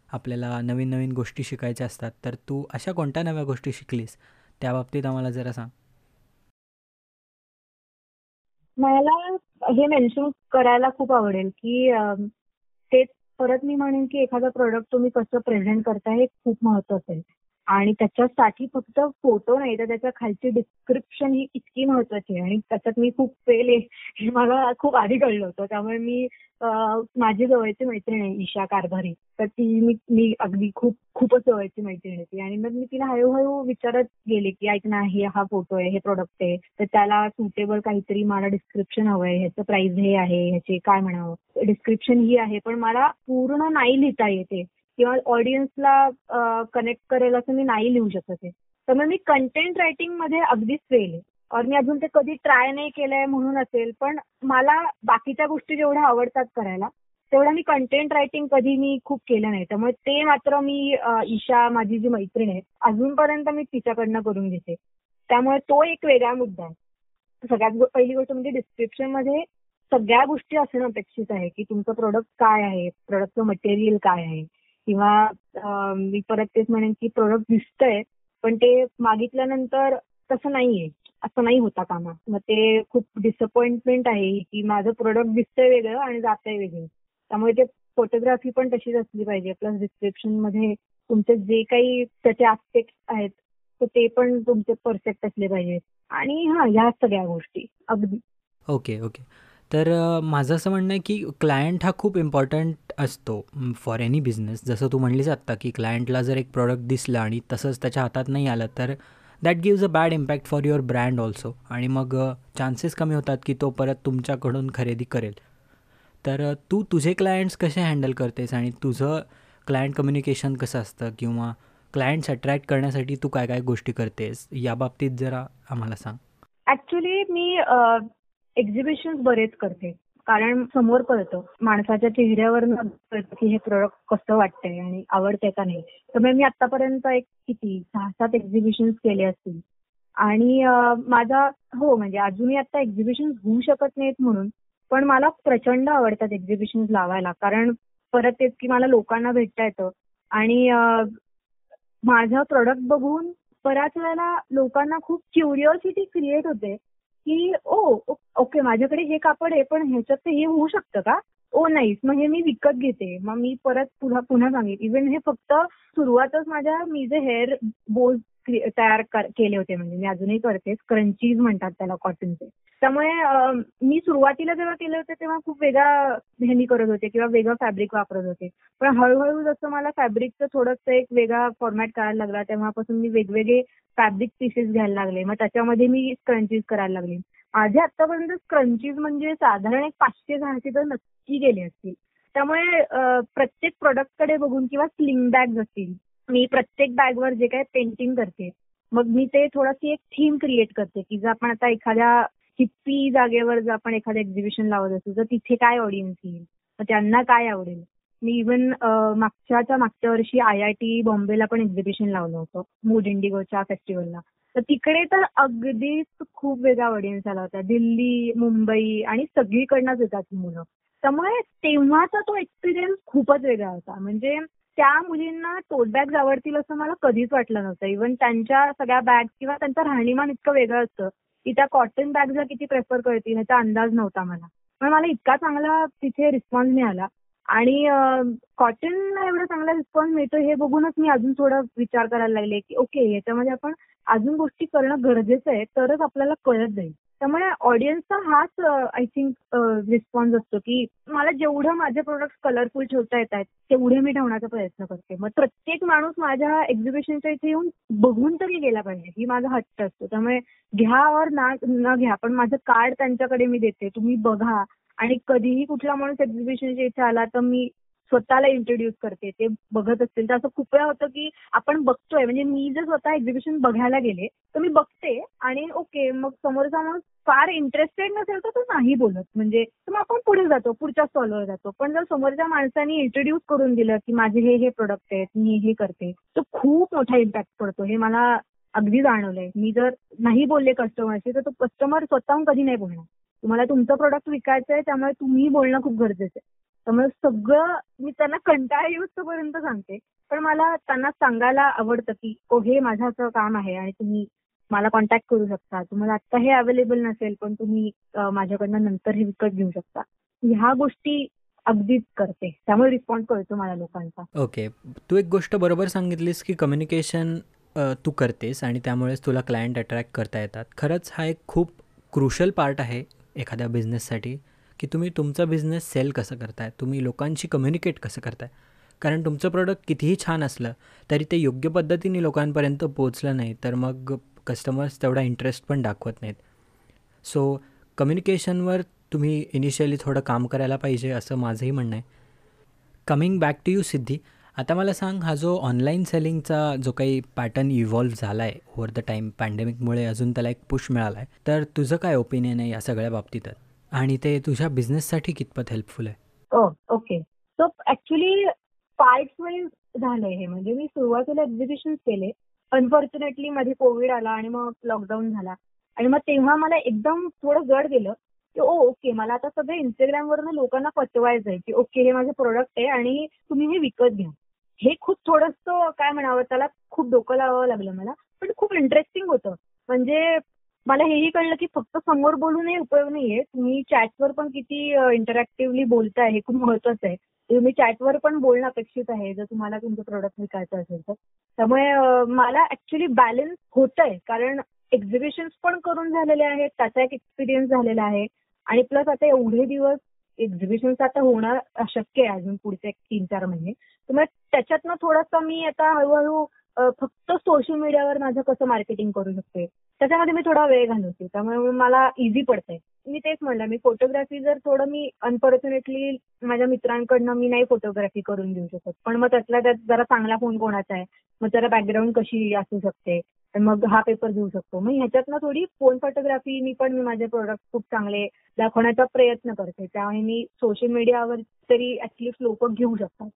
आपल्याला नवीन नवीन गोष्टी शिकायच्या असतात. तर तू अशा कोणत्या नव्या गोष्टी शिकलीस? त्या बाबतीत आम्हाला जरा सांग. मला हे मेन्शन करायला खूप आवडेल की ते परत मी म्हणेन की एखादा प्रोडक्ट तुम्ही कसं प्रेझेंट करता हे खूप महत्वाचं आहे. आणि त्याच्यासाठी फक्त फोटो नाही तर त्याच्या खालची डिस्क्रिप्शन ही इतकी महत्वाची आहे. आणि त्याच्यात मी खूप फेल आहे हे मला खूप आधी कळलं होतं. त्यामुळे मी माझी जवळची मैत्रीण आहे ईशा कारभारी. तर ती मी मी अगदी खूप खूपच जवळची मैत्रीण आहे ती. आणि मग मी तिला हळूहळू विचारत गेले की ऐक ना हे हा फोटो आहे हे प्रोडक्ट आहे. तर त्याला सुटेबल काहीतरी मला डिस्क्रिप्शन हवंय ह्याचं प्राइस हे आहे ह्याचे काय म्हणावं? डिस्क्रिप्शन ही आहे पण मला पूर्ण नाही लिहिता येते. किंवा ऑडियन्सला कनेक्ट करेल असं मी नाही लिहू शकत आहे. त्यामुळे मी कंटेंट रायटिंगमध्ये अगदीच फेल आहे. और मी अजून ते कधी ट्राय नाही केलंय म्हणून असेल पण मला बाकीच्या गोष्टी जेवढ्या आवडतात करायला तेवढा मी कंटेंट रायटिंग कधी मी खूप केलं नाही. त्यामुळे ते मात्र मी ईशा माझी जी मैत्रीण आहे अजूनपर्यंत मी तिच्याकडनं करून घेते. त्यामुळे तो एक वेगळा मुद्दा आहे. सगळ्यात पहिली गोष्ट म्हणजे डिस्क्रिप्शनमध्ये सगळ्या गोष्टी असणं अपेक्षित आहे की तुमचं प्रोडक्ट काय आहे प्रोडक्टचं मटेरियल काय आहे. किंवा मी परत तेच म्हणेन की प्रोडक्ट दिसतंय पण ते मागितल्यानंतर तसं नाहीये. असं नाही होता कामा. मग ते खूप डिसअपॉइंटमेंट आहे की माझं प्रोडक्ट दिसतंय वेगळं आणि जातंय वेगळं. त्यामुळे ते फोटोग्राफी पण तशीच असली पाहिजे. प्लस डिस्क्रिप्शनमध्ये तुमचे जे काही त्याचे आस्पेक्ट आहेत तर ते पण तुमचे परफेक्ट असले पाहिजेत आणि हा ह्या सगळ्या गोष्टी. अगदी. ओके ओके तर माझं असं म्हणणं आहे की क्लायंट हा खूप इम्पॉर्टंट असतो फॉर एनी बिझनेस जसं तू म्हणलीस आत्ता की क्लायंटला जर एक प्रॉडक्ट दिसलं आणि तसंच त्याच्या हातात नाही आलं तर that gives a bad impact for your brand also आणि मग चान्सेस कमी होतात की तो परत तुमच्याकडून खरेदी करेल. तर तू तुझे क्लायंट्स कसे हँडल करतेस आणि तुझं क्लायंट कम्युनिकेशन कसं असतं किंवा क्लायंट्स अट्रॅक्ट करण्यासाठी तू काय काय गोष्टी करतेस या बाबतीत जरा आम्हाला सांग. ॲक्च्युली मी एक्झिबिशन बरेच करते. कारण समोर कळतं माणसाच्या चेहऱ्यावर कळतं की हे प्रोडक्ट कसं वाटतंय आणि आवडतंय का नाही. त्यामुळे मी आतापर्यंत एक किती सहा सात एक्झिबिशन केले असतील. आणि माझा हो म्हणजे अजूनही आता एक्झिबिशन होऊ शकत नाहीत म्हणून पण मला प्रचंड आवडतात एक्झिबिशन लावायला. कारण परत तेच की मला लोकांना भेटता येतं. आणि अं, माझं प्रोडक्ट बघून बऱ्याच वेळेला लोकांना खूप क्युरिओसिटी क्रिएट होते. की ओ ओके माझ्याकडे हे कापड आहे पण ह्याच्यात तर हे होऊ शकतं का? ओ नाही मग हे मी विकत घेते. मग मी परत पुन्हा पुन्हा सांगेन इव्हन हे फक्त सुरुवातच माझ्या मी जे हेअर बोज तयार केले होते म्हणजे मी अजूनही करते. क्रंचीज म्हणतात त्याला कॉटनचे त्यामुळे मी सुरुवातीला जेव्हा केले होते तेव्हा खूप वेगळा ह्यानी करत होते किंवा वेगळं फॅब्रिक वापरत होते. पण हळूहळू जसं मला फॅब्रिकचं थोडंसं एक वेगळा फॉर्मॅट करायला लागला तेव्हापासून मी वेगवेगळे फॅब्रिक पीसेस घ्यायला लागले. मग त्याच्यामध्ये मी क्रंचीज करायला लागले. माझे आतापर्यंत स्क्रंचीज म्हणजे साधारण एक पाचशे सहाशे तर नक्की गेले असतील. त्यामुळे प्रत्येक प्रोडक्टकडे बघून किंवा स्लिंग बॅग्स असतील मी प्रत्येक बॅगवर जे काही पेंटिंग करते मग मी ते थोडीशी एक थीम क्रिएट करते की जर आपण आता एखाद्या हिप्पी जागेवर जर आपण एखादं एक्झिबिशन लावत असू तर तिथे काय ऑडियन्स येईल? तर त्यांना काय आवडेल? मी इव्हन मागच्याच्या मागच्या वर्षी आय आय टी बॉम्बेला पण एक्झिबिशन लावलं होतं मूड इंडिगोच्या फेस्टिवलला तर तिकडे तर अगदीच खूप वेगळा ऑडियन्स आला होता. दिल्ली मुंबई आणि सगळीकडनंच येतात मुलं. त्यामुळे तेव्हाचा तो एक्सपिरियन्स खूपच वेगळा होता. म्हणजे त्या मुलींना टोट बॅग्स आवडतील असं मला कधीच वाटलं नव्हतं. इव्हन त्यांच्या सगळ्या बॅग्स किंवा त्यांचं राहणीमान इतकं वेगळं असतं की त्या कॉटन बॅग्सला किती प्रेफर करतील ह्याचा अंदाज नव्हता मला. पण मला इतका चांगला तिथे रिस्पॉन्स मिळाला. आणि कॉटनला एवढा चांगला रिस्पॉन्स मिळतो हे बघूनच मी अजून थोडा विचार करायला लागले की ओके याच्यामध्ये आपण अजून गोष्टी करणं गरजेचं आहे तरच आपल्याला कळत जाईल. त्यामुळे ऑडियन्सचा हाच आय थिंक रिस्पॉन्स असतो की मला जेवढं माझे प्रोडक्ट कलरफुल ठेवता येत आहेत तेवढे मी ठेवण्याचा प्रयत्न करते. मग प्रत्येक माणूस माझ्या एक्झिबिशनच्या इथे येऊन बघून तरी गेला पाहिजे ही माझा हट्ट असतो. त्यामुळे घ्या और ना न घ्या पण माझं कार्ड त्यांच्याकडे मी देते. तुम्ही बघा. आणि कधीही कुठला माणूस एक्झिबिशनच्या इथे आला तर मी स्वतःला इंट्रोड्यूस करते ते बघत असतील. तर असं खूप वेळा होतं की आपण बघतोय. म्हणजे मी जर स्वतः एक्झिबिशन बघायला गेले तर मी बघते आणि ओके मग समोरचा माणूस फार इंटरेस्टेड नसेल तर तो नाही बोलत. म्हणजे तर मग आपण पुढे जातो पुढच्या स्टॉलवर जातो. पण जर समोरच्या माणसाने इंट्रोड्यूस करून दिलं की माझे हे हे प्रोडक्ट आहेत मी हे करते तर खूप मोठा इम्पॅक्ट पडतो. हे मला अगदी जाणवलंय. मी जर नाही बोलले कस्टमरशी तर तो कस्टमर स्वतःहून कधी नाही बोलणार. तुम्हाला तुमचं प्रोडक्ट विकायचं आहे त्यामुळे तुम्ही बोलणं खूप गरजेचं आहे. त्यामुळे सगळं मी त्यांना कंटाळा येऊपर्यंत सांगते. पण मला त्यांना सांगायला आवडतं की ओ हे माझं असं काम आहे आणि तुम्ही मला कॉन्टॅक्ट करू शकता. तुम्हाला आता हे अवेलेबल नसेल पण तुम्ही माझ्याकडनं नंतर हे विकत घेऊ शकता. ह्या गोष्टी अगदीच करते. त्यामुळे रिस्पॉन्ड कळतो मला लोकांचा. ओके. तू एक गोष्ट बरोबर सांगितलीस की कम्युनिकेशन तू करतेस आणि त्यामुळेच तुला क्लायंट अट्रॅक्ट करता येतात. खरंच हा एक खूप क्रुशल पार्ट आहे एखाद्या बिझनेससाठी की तुम्ही तुमचा बिझनेस सेल कसं करताय? तुम्ही लोकांशी कम्युनिकेट कसं करताय? कारण तुमचं प्रोडक्ट कितीही छान असलं तरी ते योग्य पद्धतीने लोकांपर्यंत पोचलं नाही तर मग कस्टमर्स तेवढा इंटरेस्ट पण दाखवत नाहीत. सो कम्युनिकेशनवर तुम्ही इनिशियली थोडं काम करायला पाहिजे असं माझंही म्हणणं आहे. Coming back to you Siddhi. आता मला सांग हा जो ऑनलाईन सेलिंगचा जो काही पॅटर्न इव्हॉल्व्ह झाला आहे ओव्हर द टाईम पॅन्डेमिकमुळे अजून त्याला एक पुश मिळाला आहे तर तुझं काय ओपिनियन आहे या सगळ्या बाबतीतच? आणि ते तुझ्या बिझनेससाठी कितपत हेल्पफुल आहे? Okay so actually part wise झालंय हे. म्हणजे मी सुरुवातीला एक्झिबिशन केले. अनफॉर्च्युनेटली मध्ये कोविड आला आणि मग लॉकडाऊन झाला. आणि मग तेव्हा मला एकदम थोडं जड गेलं की oh, ओ ओके मला आता सगळं इंस्टाग्रामवरनं लोकांना पटवायचं आहे की ओके हे माझं प्रोडक्ट आहे आणि तुम्ही हे विकत घ्या. हे खूप थोडंसं काय म्हणावं त्याला खूप डोकं लावावं लागलं मला. पण खूप इंटरेस्टिंग होतं. म्हणजे मला हेही कळलं की फक्त समोर बोलूनही उपयोग नाहीये. तुम्ही चॅटवर पण किती इंटरॅक्टिव्हली बोलताय हे खूप महत्वाचं आहे. तुम्ही चॅटवर पण बोलणं अपेक्षित आहे. जर तुम्हाला तुमचं प्रोडक्ट विकायचं असेल तर. त्यामुळे मला ऍक्च्युली बॅलन्स होत आहे कारण एक्झिबिशन्स पण करून झालेले आहेत. त्याचा एक एक्सपिरियन्स झालेला आहे. आणि प्लस आता एवढे दिवस एक्झिबिशन्स आता होणार अशक्य आहे अजून पुढचे तीन चार महिने. त्यामुळे त्याच्यातनं थोडंसं मी आता हळूहळू फक्त सोशल मीडियावर माझं कसं मार्केटिंग करू शकते? त्याच्यामध्ये मी थोडा वेळ घालवते. त्यामुळे मला इझी पडतंय. मी तेच म्हणलं मी फोटोग्राफी जर थोडं मी अनफॉर्च्युनेटली माझ्या मित्रांकडनं मी नाही फोटोग्राफी करून देऊ शकत. पण मग त्यातला त्यात जरा चांगला फोन कोणाचा आहे? मग जरा बॅकग्राऊंड कशी असू शकते? मग हा पेपर घेऊ शकतो. मग ह्याच्यातनं थोडी फोन फोटोग्राफी मी पण मी माझे प्रोडक्ट खूप चांगले दाखवण्याचा प्रयत्न करते. त्यामुळे मी सोशल मीडियावर तरी ऍटलिस्ट लोक घेऊ शकतात.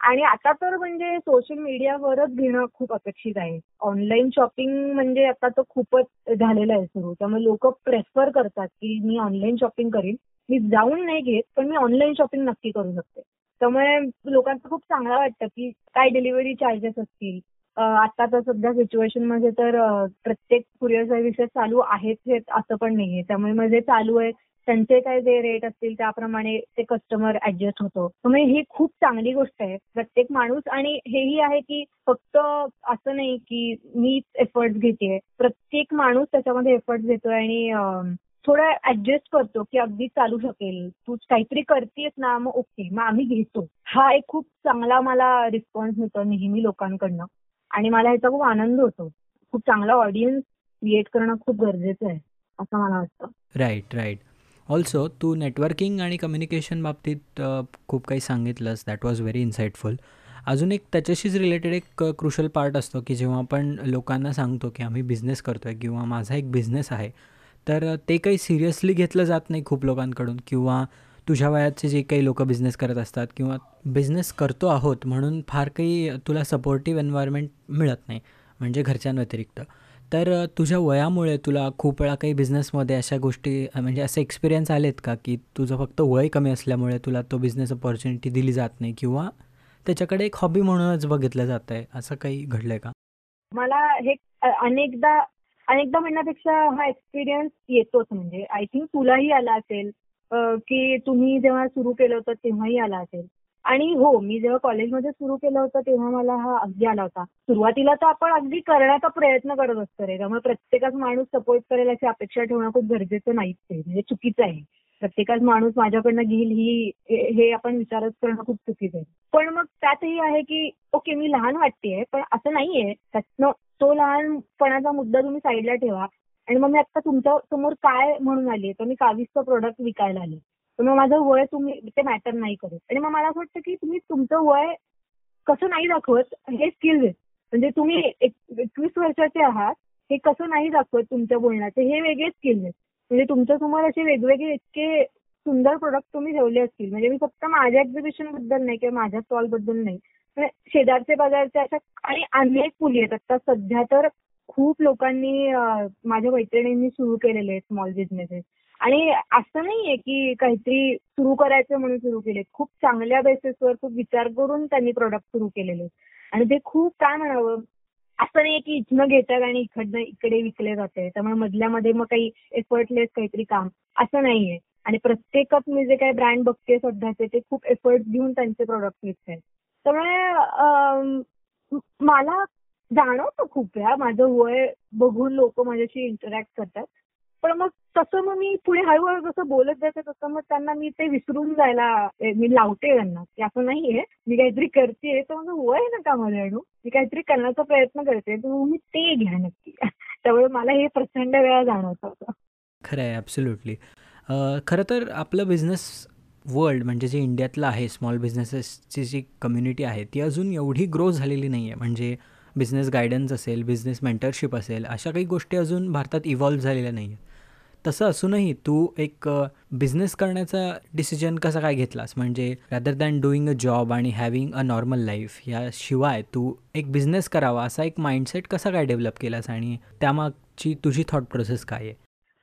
आणि आता तर म्हणजे सोशल मीडियावरच घेणं खूप अपेक्षित आहे. ऑनलाईन शॉपिंग म्हणजे आता तर खूपच झालेलं आहे सुरू. त्यामुळे लोक प्रेफर करतात की मी ऑनलाईन शॉपिंग करीन. मी जाऊन नाही घेत पण मी ऑनलाईन शॉपिंग नक्की करू शकते. त्यामुळे लोकांना खूप चांगलं वाटतं की काय डिलिव्हरी चार्जेस असतील. आता तर सध्या सिच्युएशनमध्ये तर प्रत्येक कुरिअर सर्व्हिसेस चालू आहेत असं पण नाहीये. त्यामुळे म्हणजे चालू आहे त्यांचे काय जे रेट असतील त्याप्रमाणे ते कस्टमर ऍडजस्ट होतो. त्यामुळे ही खूप चांगली गोष्ट आहे. प्रत्येक माणूस आणि हेही आहे की फक्त असं नाही की मीच एफर्ट्स घेते प्रत्येक माणूस त्याच्यामध्ये एफर्ट्स घेतोय आणि थोडं ऍडजस्ट करतो की अगदी चालू शकेल. तू काहीतरी करतेस ना मग ओके मग आम्ही घेतो. हा एक खूप चांगला मला रिस्पॉन्स मिळतो नेहमी लोकांकडनं. आणि मला ह्याचा खूप आनंद होतो. खूप चांगला ऑडियन्स क्रिएट करणं खूप गरजेचं आहे असं मला वाटतं. राईट राईट ऑल्सो तू नेटवर्किंग आणि कम्युनिकेशन बाबतीत खूप काही सांगितलंस. दॅट वॉज व्हेरी इन्साइटफुल अजून एक त्याच्याशीच रिलेटेड एक क्रुशल पार्ट असतो की जेव्हा आपण लोकांना सांगतो की आम्ही बिझनेस करतो आहे किंवा माझा एक बिझनेस आहे तर ते काही सिरियसली घेतलं जात नाही खूप लोकांकडून. किंवा तुझ्या वयाचे जे काही लोक बिझनेस करत असतात किंवा बिझनेस करतो आहोत म्हणून फार काही तुला सपोर्टिव्ह एन्व्हायरमेंट मिळत नाही म्हणजे घरच्यांव्यतिरिक्त. तर तुझ्या वयामुळे तुला खूप वेळा काही बिझनेसमध्ये अशा गोष्टी म्हणजे असे एक्सपिरियन्स आलेत का? की तुझं फक्त वय कमी असल्यामुळे तुला तो बिझनेस अपॉर्च्युनिटी दिली जात नाही किंवा त्याच्याकडे एक हॉबी म्हणूनच बघितलं जात आहे असं काही घडलंय का? मला हे अनेकदा अनेकदा म्हणण्यापेक्षा हा एक्सपिरियन्स येतोच म्हणजे. आय थिंक तुलाही आला असेल की तुम्ही जेव्हा सुरू केलं होतं तेव्हाही आला असेल. आणि हो मी जेव्हा कॉलेजमध्ये सुरू केलं होतं तेव्हा मला हा अगदी आला होता. सुरुवातीला तर आपण अगदी करण्याचा प्रयत्न करत असतो रे. त्यामुळे प्रत्येकाच माणूस सपोर्ट करेल अशी अपेक्षा ठेवणं खूप गरजेचं नाहीच आहे. म्हणजे चुकीचं आहे. प्रत्येकाच माणूस माझ्याकडनं घेईल ही हे आपण विचारच करणं खूप चुकीचं आहे. पण मग त्यातही आहे की ओके मी लहान वाटतेय पण असं नाहीये. त्यातनं तो लहानपणाचा मुद्दा तुम्ही साईडला ठेवा. आणि मग मी आता तुमच्यासमोर काय म्हणून आली तर मी कावीसचं प्रोडक्ट विकायला आले तर मग माझं वय तुम्ही ते मॅटर नाही करत. आणि मग मला असं वाटतं की तुम्ही तुमचं वय कसं नाही दाखवत हे स्किल आहेत म्हणजे तुम्ही एकवीस वर्षाचे आहात हे कसं नाही दाखवत तुमच्या बोलण्याचे हे वेगळे स्किल आहेत. म्हणजे तुमच्यासमोर असे वेगवेगळे इतके सुंदर प्रोडक्ट तुम्ही ठेवले असतील. म्हणजे मी फक्त माझ्या एक्झिबिशनबद्दल नाही किंवा माझ्या स्टॉलबद्दल नाही. शेजारचे बाजारचे अशा आणि अनेक फुली आहेत. आता सध्या तर खूप लोकांनी माझ्या मैत्रिणींनी सुरू केलेले आहेत स्मॉल बिझनेसेस आणि असं नाहीये की काहीतरी सुरू करायचं म्हणून सुरू केले खूप चांगल्या बेसिसवर खूप विचार करून त्यांनी प्रोडक्ट सुरू केलेले आणि ते खूप काय म्हणावं असं नाही की इथनं घेतात आणि इकडनं इकडे विकले जाते. त्यामुळे मधल्यामध्ये मग काही एफर्टलेस काहीतरी काम. असं नाहीये. आणि प्रत्येकच मी जे काही ब्रँड बघते सध्याचे ते खूप एफर्ट घेऊन त्यांचे प्रोडक्ट विकत आहेत त्यामुळे मला जाणवतं खूप वेळा. माझं वय बघून लोक माझ्याशी इंटरॅक्ट करतात. पण मग तसं मग मी पुढे हळूहळू जसं बोलत जाते तसं मग त्यांना मी ते विसरून जायला मी लावते त्यांना की असं नाहीये. मी काहीतरी करते तर माझं वय नका मला आणू मी काहीतरी करण्याचा प्रयत्न करते तर मग मी ते घ्या नक्की. त्यामुळे मला हे प्रचंड वेळा जाणवतं खरं आहे ॲब्सोल्युटली खरं तर आपलं बिझनेस वर्ल्ड म्हणजे जे इंडियातलं आहे स्मॉल बिझनेसेसची जी कम्युनिटी आहे ती अजून एवढी ग्रो झालेली नाही आहे म्हणजे बिझनेस गायडन्स असेल बिझनेस मेंटरशिप असेल अशा काही गोष्टी अजून भारतात इव्हॉल्व्ह झालेल्या नाही आहेत तसं असूनही तू एक बिझनेस करण्याचा डिसिजन कसा काय घेतलास? म्हणजे rather than doing a job आणि हॅव्हिंग अ नॉर्मल लाईफ याशिवाय तू एक बिझनेस करावा असा एक माइंडसेट कसा काय डेव्हलप केलास? आणि त्यामागची तुझी थॉट प्रोसेस काय आहे?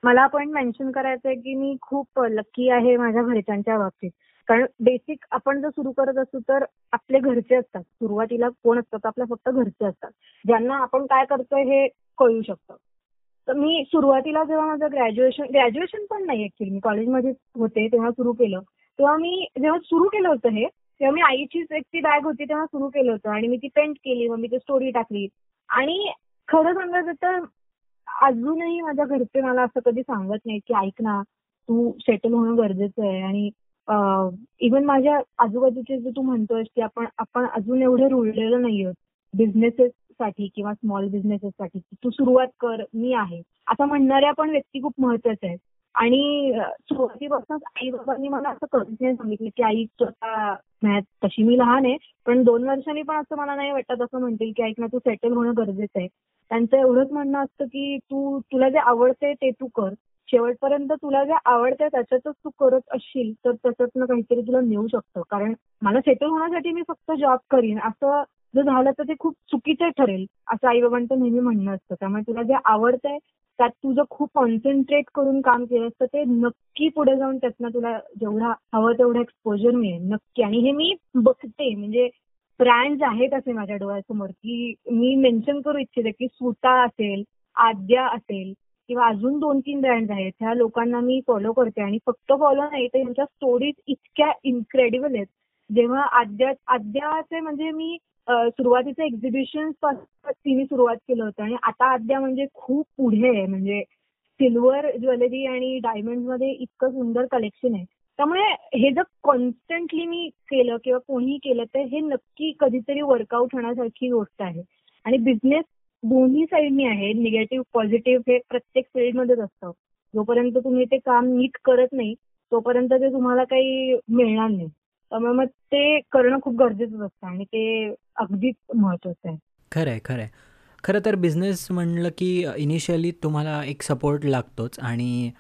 मला पण मेन्शन करायचं आहे की मी खूप लकी आहे माझ्या घरच्यांच्या बाबतीत. कारण बेसिक आपण जर सुरू करत असू तर आपले घरचे असतात. सुरुवातीला कोण असतात? आपल्या फक्त घरचे असतात. ज्यांना आपण काय करतोय हे कळू शकतं. तर मी सुरुवातीला जेव्हा माझं ग्रॅज्युएशन ग्रॅज्युएशन पण नाही ऍक्च्युली मी कॉलेजमध्ये होते तेव्हा सुरू केलं. तेव्हा मी जेव्हा सुरू केलं होतं हे तेव्हा मी आईचीच एक ती बॅग होती तेव्हा सुरू केलं होतं. आणि मी ती पेंट केली मग मी ती स्टोरी टाकली. आणि खरं सांगायचं तर अजूनही माझ्या घरचे मला असं कधी सांगत नाही की ऐक ना तू सेटल होणं गरजेचं आहे. आणि इव्हन माझ्या आजूबाजूचे जे तू म्हणतोय की आपण आपण अजून एवढे रुळलेलो नाही आहोत बिझनेसेस साठी किंवा स्मॉल बिझनेसेससाठी तू सुरुवात कर मी आहे. असं म्हणणाऱ्या पण व्यक्ती खूप महत्त्वाच्या आहेत. आणि सुरुवातीपासूनच आई बाबांनी मला असं कधीच सांगितलं की आई स्वतः तशी मी लहान आहे पण दोन वर्षांनी पण असं मला नाही वाटत असं म्हणतील की ऐक ना तू सेटल होणं गरजेचं आहे. त्यांचं एवढंच म्हणणं असतं की तू तुला जे आवडते ते तू कर. शेवटपर्यंत तुला जे आवडतं त्याच्यातच तू करत असशील तर त्याच्यातनं काहीतरी तुला मिळू शकतं. कारण मला सेटल होण्यासाठी मी फक्त जॉब करीन असं जर झालं तर ते खूप चुकीचं ठरेल असं आई बाबांचं नेहमी म्हणणं असतं. त्यामुळे तुला जे आवडतंय त्यात तुझं खूप कॉन्सन्ट्रेट करून काम केलं तर ते नक्की पुढे जाऊन त्यातनं तुला जेवढा हवं तेवढा एक्सपोजर मिळेल नक्की. आणि हे मी बघते म्हणजे ब्रँड आहेत असे माझ्या डोळ्यासमोर की मी मेन्शन करू इच्छिते की सुता असेल आद्या असेल किंवा अजून दोन तीन ब्रँड्स आहेत. ह्या लोकांना मी फॉलो करते आणि फक्त फॉलो नाही तर यांच्या स्टोरीज इतक्या इन्क्रेडिबल आहेत. जेव्हा आद्या आद्याचे म्हणजे मी सुरुवातीचं एक्झिबिशन तिने सुरुवात केलं होतं. आणि आता अद्या म्हणजे खूप पुढे आहे. म्हणजे सिल्वर ज्वेलरी आणि डायमंडमध्ये इतकं सुंदर कलेक्शन आहे. त्यामुळे हे जर कॉन्स्टंटली मी केलं किंवा कोणीही केलं तर हे नक्की कधीतरी वर्कआउट होण्यासारखी गोष्ट आहे. आणि बिझनेस दोन्ही साईडनी आहे. निगेटिव्ह पॉझिटिव्ह हे प्रत्येक फील्डमध्येच असतं. जोपर्यंत तुम्ही ते काम नीट करत नाही तोपर्यंत ते तुम्हाला काही मिळणार नाही. त्यामुळे मग ते करणं खूप गरजेचं असतं आणि ते अगदीच महत्वाचं आहे. खरं आहे खरं आहे खरं तर बिझनेस म्हणलं की इनिशियली तुम्हाला एक सपोर्ट लागतोच आणि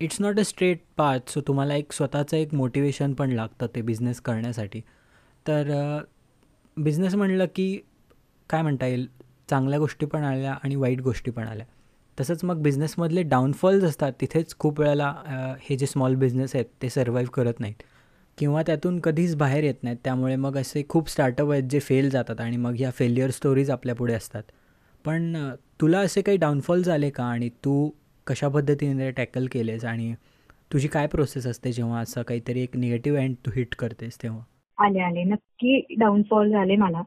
it's not a straight path so तुम्हाला एक स्वतःचं एक मोटिवेशन पण लागतं ते बिझनेस करण्यासाठी. तर बिझनेस म्हणलं की काय म्हणता येईल चांगल्या गोष्टी पण आल्या आणि वाईट गोष्टी पण आल्या. तसंच मग बिझनेसमधले डाऊनफॉल्स असतात तिथेच खूप वेळेला हे जे स्मॉल बिझनेस आहेत ते सर्वाईव्ह करत नाहीत. किंवा त्यातून कधीच बाहेर येत नाहीत. त्यामुळे मग असे खूप स्टार्टअप आहेत जे फेल जातात आणि मग ह्या फेल्युअर स्टोरीज आपल्या पुढे असतात. पण तुला असे काही डाऊनफॉल झाले का आणि तू कशा पद्धतीने टॅकल केलेस आणि तुझी काय प्रोसेस असते जेव्हा असं काहीतरी एक निगेटिव्ह एंड तू हिट करतेस तेव्हा? आले आले. नक्की डाऊनफॉल झाले मला.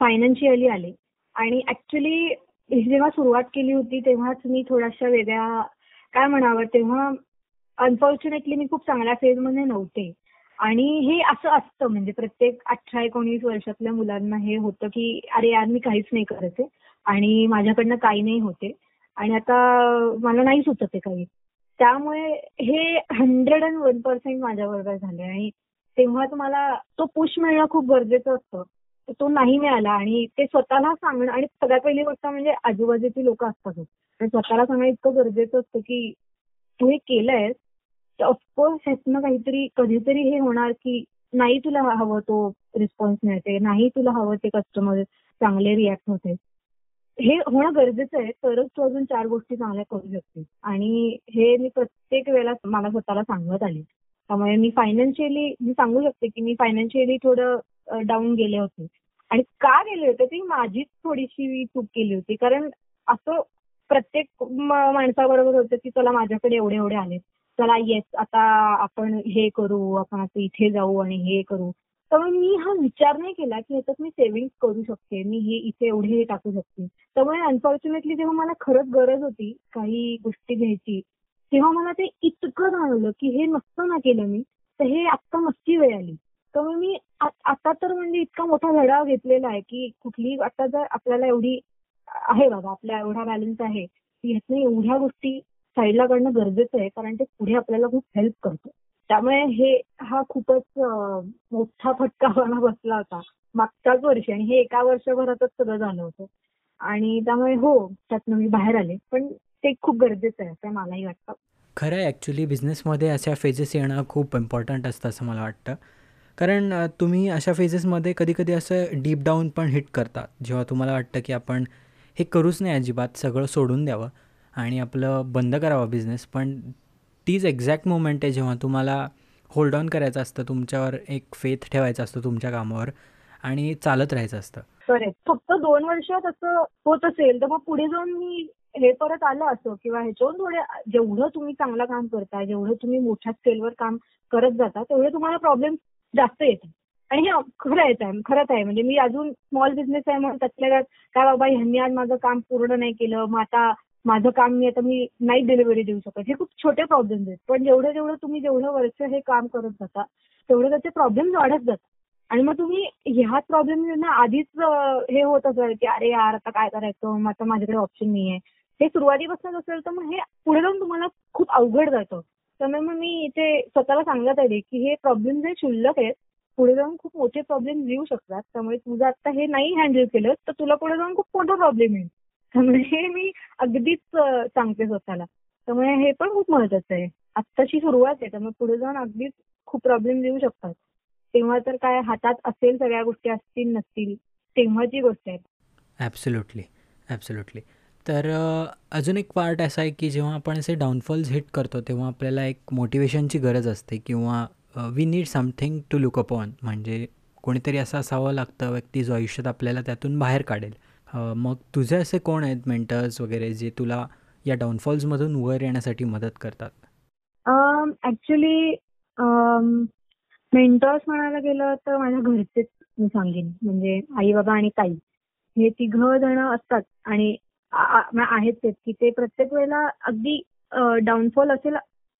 फायनान्शियली आले. आणि ऍक्च्युली जेव्हा सुरुवात केली होती तेव्हाच मी थोड्याशा वेगळ्या काय म्हणावं तेव्हा अनफॉर्च्युनेटली मी खूप चांगल्या फेजमध्ये नव्हते. आणि हे असं असतं म्हणजे प्रत्येक अठरा एकोणीस वर्षातल्या मुलांना हे होतं की अरे यार मी काहीच नाही करायचे आणि माझ्याकडनं काही नाही होते. आणि आता मला नाही सुचत आहे काही. त्यामुळे हे हंड्रेड अँड वन पर्सेंट माझ्याबरोबर झाले आणि तेव्हाच मला तो पुश मिळणं खूप गरजेचं असतं. तो नाही मिळाला आणि ते स्वतःला सांगणं आणि सगळ्यात पहिली गोष्ट म्हणजे आजूबाजूची लोक असतातच स्वतःला सांगणं इतकं गरजेचं असतं की तू हे केलंयस तर ऑफकोर्स ह्यातनं काहीतरी कधीतरी हे होणार की नाही तुला हवं तो रिस्पॉन्स मिळते नाही तुला हवं ते कस्टमर चांगले रिॲक्ट होते. हे होणं गरजेचं आहे तरच तू अजून चार गोष्टी चांगल्या करू शकते आणि हे मी प्रत्येक वेळेला मला स्वतःला सांगत आले. त्यामुळे मी फायनान्शियली मी सांगू शकते की मी फायनान्शियली थोडं डाऊन गेले होते. आणि का गेले होते? ती माझीच थोडीशी चूक केली होती. कारण असं प्रत्येक माणसाबरोबर होतं की चला माझ्याकडे एवढे एवढे आले चला येस आता आपण हे करू आपण आता इथे जाऊ आणि हे करू. त्यामुळे मी हा विचार नाही केला की ह्याच्यात मी सेव्हिंग करू शकते मी हे इथे एवढे टाकू शकते. त्यामुळे अनफॉर्च्युनेटली जेव्हा मला खरंच गरज होती काही गोष्टी घ्यायची तेव्हा मला ते इतकं जाणवलं की हे नसतं ना केलं मी तर हे आत्ता नक्की वेळ आली. त्यामुळे मी आता तर म्हणजे इतका मोठा धडा घेतलेला आहे की कुठली आता जर आपल्याला एवढी आहे बाबा आपल्या एवढा बॅलन्स आहे की ह्यातनं एवढ्या गोष्टी साईडला काढणं गरजेचं आहे कारण ते पुढे आपल्याला खूप हेल्प करतो. त्यामुळे हे हा खूपच मोठा फटका मला बसला होता. मागच्याच वर्षी आणि हे एका वर्षभरातच सगळं झालं होतं. आणि त्यामुळे हो त्यातनं मी बाहेर आले. पण ते खूप गरजेचं आहे असं मलाही वाटतं. खरं आहे ॲक्च्युली बिझनेसमध्ये अशा फेजेस येणं खूप इम्पॉर्टंट असतं असं मला वाटतं. कारण तुम्ही अशा फेजेसमध्ये कधी कधी असं डीप डाऊन पण हिट करतात जेव्हा तुम्हाला वाटतं की आपण हे करूच नाही अजिबात सगळं सोडून द्यावं. आणि आपलं बंद करावं बिझनेस पण तीच एक्झॅक्ट मोमेंट आहे जेव्हा तुम्हाला होल्ड ऑन करायचं असतं तुमच्यावर एक फेथ ठेवायचं असतं तुमच्या कामावर आणि चालत राहायचं असतं. फक्त दोन वर्षात असं होत असेल तर मग पुढे जाऊन मी हे परत आलं असं किंवा ह्याच्यावरून थोडे जेवढं तुम्ही चांगलं काम करताय जेवढं तुम्ही मोठ्या स्केलवर काम करत जाता तेवढे तुम्हाला प्रॉब्लेम जास्त येतात. आणि हे खरं येत आहे खरंच आहे. म्हणजे मी अजून स्मॉल बिझनेस आहे म्हणून त्यातल्या काय बाबा ह्यांनी आज माझं काम पूर्ण नाही केलं मग आता माझं काम मी आता मी नाही डिलिव्हरी देऊ शकत. हे खूप छोटे प्रॉब्लेम्स आहेत. पण जेवढं जेवढं तुम्ही जेवढं वर्ष हे काम करत जाता तेवढे त्याचे प्रॉब्लेम्स वाढत जातात. आणि मग तुम्ही ह्याच प्रॉब्लेम आधीच हे होत असेल की अरे यार आता काय करायचं? मग आता माझ्याकडे ऑप्शन नाहीये. हे सुरुवातीपासूनच असेल तर मग हे पुढे जाऊन तुम्हाला खूप अवघड जातं. त्यामुळे मग मी इथे स्वतःला सांगत आहे की हे प्रॉब्लेम जे शुल्लक आहेत. पुढे जाऊन खूप मोठे प्रॉब्लेम येऊ शकतात. त्यामुळे तुझं आता हे नाही हँडल केलं तर तुला पुढे जाऊन खूप मोठा प्रॉब्लेम येईल. त्यामुळे हे मी अगदीच सांगते स्वतःला. त्यामुळे हे पण खूप महत्वाचं आहे. आत्ताची सुरुवात आहे त्यामुळे पुढे जाऊन अगदीच खूप प्रॉब्लेम देऊ शकतात. तेव्हा तर काय हातात असेल सगळ्या गोष्टी असतील नसतील तेव्हाची गोष्ट आहे. ॲब्सोल्युटली ॲब्सोल्युटली तर अजून एक पार्ट असा आहे की जेव्हा आपण असे डाऊनफॉल्स हिट करतो तेव्हा आपल्याला एक मोटिवेशनची गरज असते किंवा we need something to look upon म्हणजे कोणीतरी असं असावं लागतं व्यक्ती जो आयुष्यात आपल्याला त्यातून बाहेर काढेल. मग तुझे असे कोण आहेत मेंटर्स वगैरे जे तुला या डाऊनफॉल्समधून वर येण्यासाठी मदत करतात? ऍक्च्युली मेंटर्स म्हणायला गेलं तर माझ्या घरचेच मी सांगेन. म्हणजे आई बाबा आणि ताई. हे तिघ जण असतात आणि आहेत तेच की ते प्रत्येक वेळेला अगदी डाऊनफॉल असेल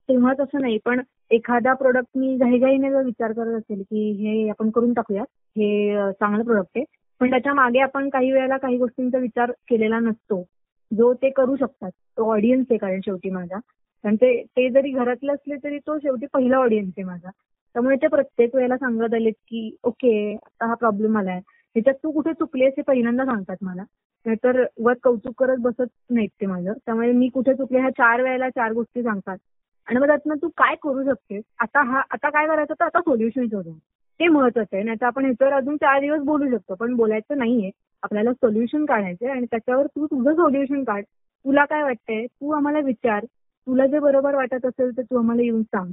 तेव्हाच असं नाही. पण एखादा प्रोडक्ट मी घाईघाईने जर विचार करत असेल की हे आपण करून टाकूयात हे चांगलं प्रोडक्ट आहे पण त्याच्यामागे आपण काही वेळेला काही गोष्टींचा विचार केलेला नसतो. जो ते करू शकतात. तो ऑडियन्स आहे कारण शेवटी माझा. कारण ते ते जरी घरातले असले तरी तो शेवटी पहिला ऑडियन्स आहे माझा. त्यामुळे ते प्रत्येक वेळेला सांगत आलेत की ओके आता हा प्रॉब्लेम आलाय. ह्याच्यात तू कुठे चुकलेस हे पहिल्यांदा सांगतात मला. नाहीतर वर कौतुक करत बसत नाहीत ते माझं. त्यामुळे मी कुठे चुकले ह्या चार वेळेला चार गोष्टी सांगतात. आणि मग त्यातनं तू काय करू शकतेस? आता हा आता काय करायचं? तर आता सोल्युशन शोधून. ते महत्वाचं आहे. नाही तर आपण ह्याच्यावर अजून चार दिवस बोलू शकतो. पण बोलायचं नाहीये. आपल्याला सोल्युशन काढायचंय आणि त्याच्यावर तू तुझं सोल्युशन काढ. तुला काय वाटतंय? तू आम्हाला विचार. तुला जे बरोबर वाटत असेल तर तू आम्हाला येऊन सांग.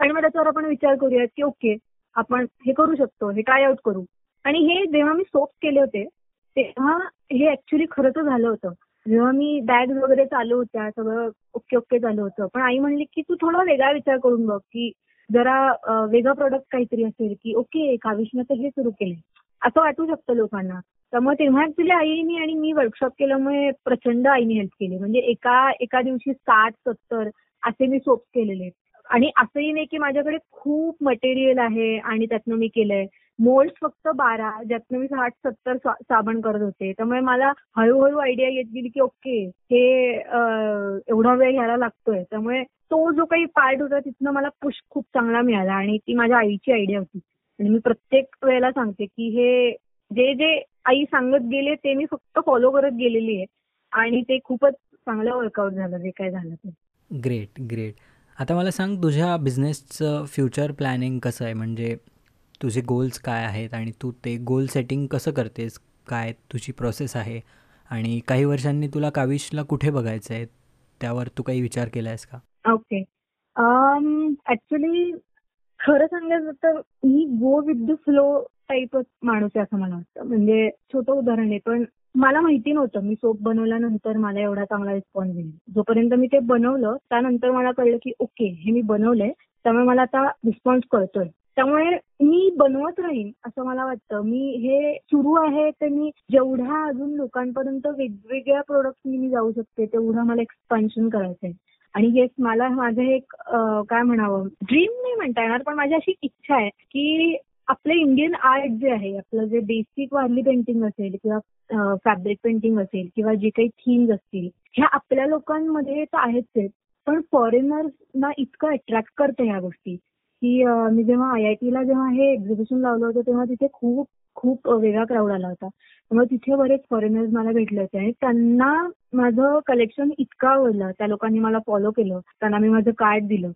आणि मग त्याच्यावर आपण विचार करूयात की ओके आपण हे करू शकतो हे ट्राय आउट करू. आणि हे जेव्हा मी सोप केले होते तेव्हा हे ऍक्च्युली खरंच झालं होतं. जेव्हा मी बॅग वगैरे चालू होत्या सगळं ओके ओके झालं होतं. पण आई म्हणली की तू थोडा वेगळा विचार करून बघ की जरा वेगळं प्रोडक्ट काहीतरी असेल की ओके काविष्ण तर हे सुरू केलंय. असं वाटू शकतं लोकांना. त्यामुळे तेव्हा ऍक्च्युली आईनी आणि मी वर्कशॉप केल्यामुळे प्रचंड आईने हेल्प केली. म्हणजे एका एका दिवशी साठ सत्तर असे मी सोप केलेले. आणि असंही नाही की माझ्याकडे खूप मटेरियल आहे आणि त्यातनं मी केलंय. मोल्ड फक्त बारा ज्यातनं मी साठ सत्तर साबण करत होते. त्यामुळे मला हळूहळू आयडिया येत गेली की ओके हे एवढा वेळ घ्यायला लागतोय. त्यामुळे तो जो काही पार्ट होता तिथनं मला पुश खूप चांगला मिळाला आणि ती माझ्या आईची आयडिया होती. आणि मी प्रत्येक वेळेला सांगते की हे जे जे आई सांगत गेले ते मी फक्त फॉलो करत गेलेली आहे. आणि ते खूपच चांगलं वर्कआउट झालं जे काय झालं ते. ग्रेट ग्रेट आता मला सांग तुझ्या बिझनेसचं फ्युचर प्लॅनिंग कसं आहे? म्हणजे तुझे गोल्स काय आहेत आणि तू ते गोल सेटिंग कसं करतेस? काय तुझी प्रोसेस आहे? आणि काही वर्षांनी तुला काविशला कुठे बघायचं आहे त्यावर तू काही विचार केला आहेस का ओके ऍक्च्युली um, खरं सांगायचं तर मी गो विथ द फ्लो टाईपच माणूस आहे असं मला वाटतं. म्हणजे छोटं उदाहरण आहे पण मला माहिती नव्हतं. मी सोप बनवल्यानंतर मला एवढा चांगला रिस्पॉन्स येईल जोपर्यंत मी ते बनवलं त्यानंतर मला कळलं की ओके हे मी बनवलंय. त्यामुळे मला आता रिस्पॉन्स कळतोय. त्यामुळे मी बनवत राहीन असं मला वाटतं. मी हे सुरू आहे ते मी जेवढ्या अजून लोकांपर्यंत वेगवेगळ्या प्रोडक्ट मी जाऊ शकते तेवढं मला एक्सपान्शन करायचंय. आणि येस मला माझं एक काय म्हणावं? ड्रीम नाही म्हणता येणार पण माझी अशी इच्छा आहे की आपलं इंडियन आर्ट जे आहे आपलं जे बेसिक वारली पेंटिंग असेल किंवा फॅब्रिक पेंटिंग असेल किंवा जे काही थीम्स असतील ह्या आपल्या लोकांमध्ये तर आहेच पण फॉरेनर्सना इतकं अट्रॅक्ट करतं ह्या गोष्टी. की मी जेव्हा आय आय जेव्हा हे एक्झिबिशन लावलं होतं तेव्हा तिथे खूप खूप वेगळा क्राऊड आला होता. त्यामुळे तिथे बरेच फॉरेनर्स मला भेटले होते आणि त्यांना माझं कलेक्शन इतकं आवडलं त्या लोकांनी मला फॉलो केलं त्यांना मी माझं कार्ड दिलं.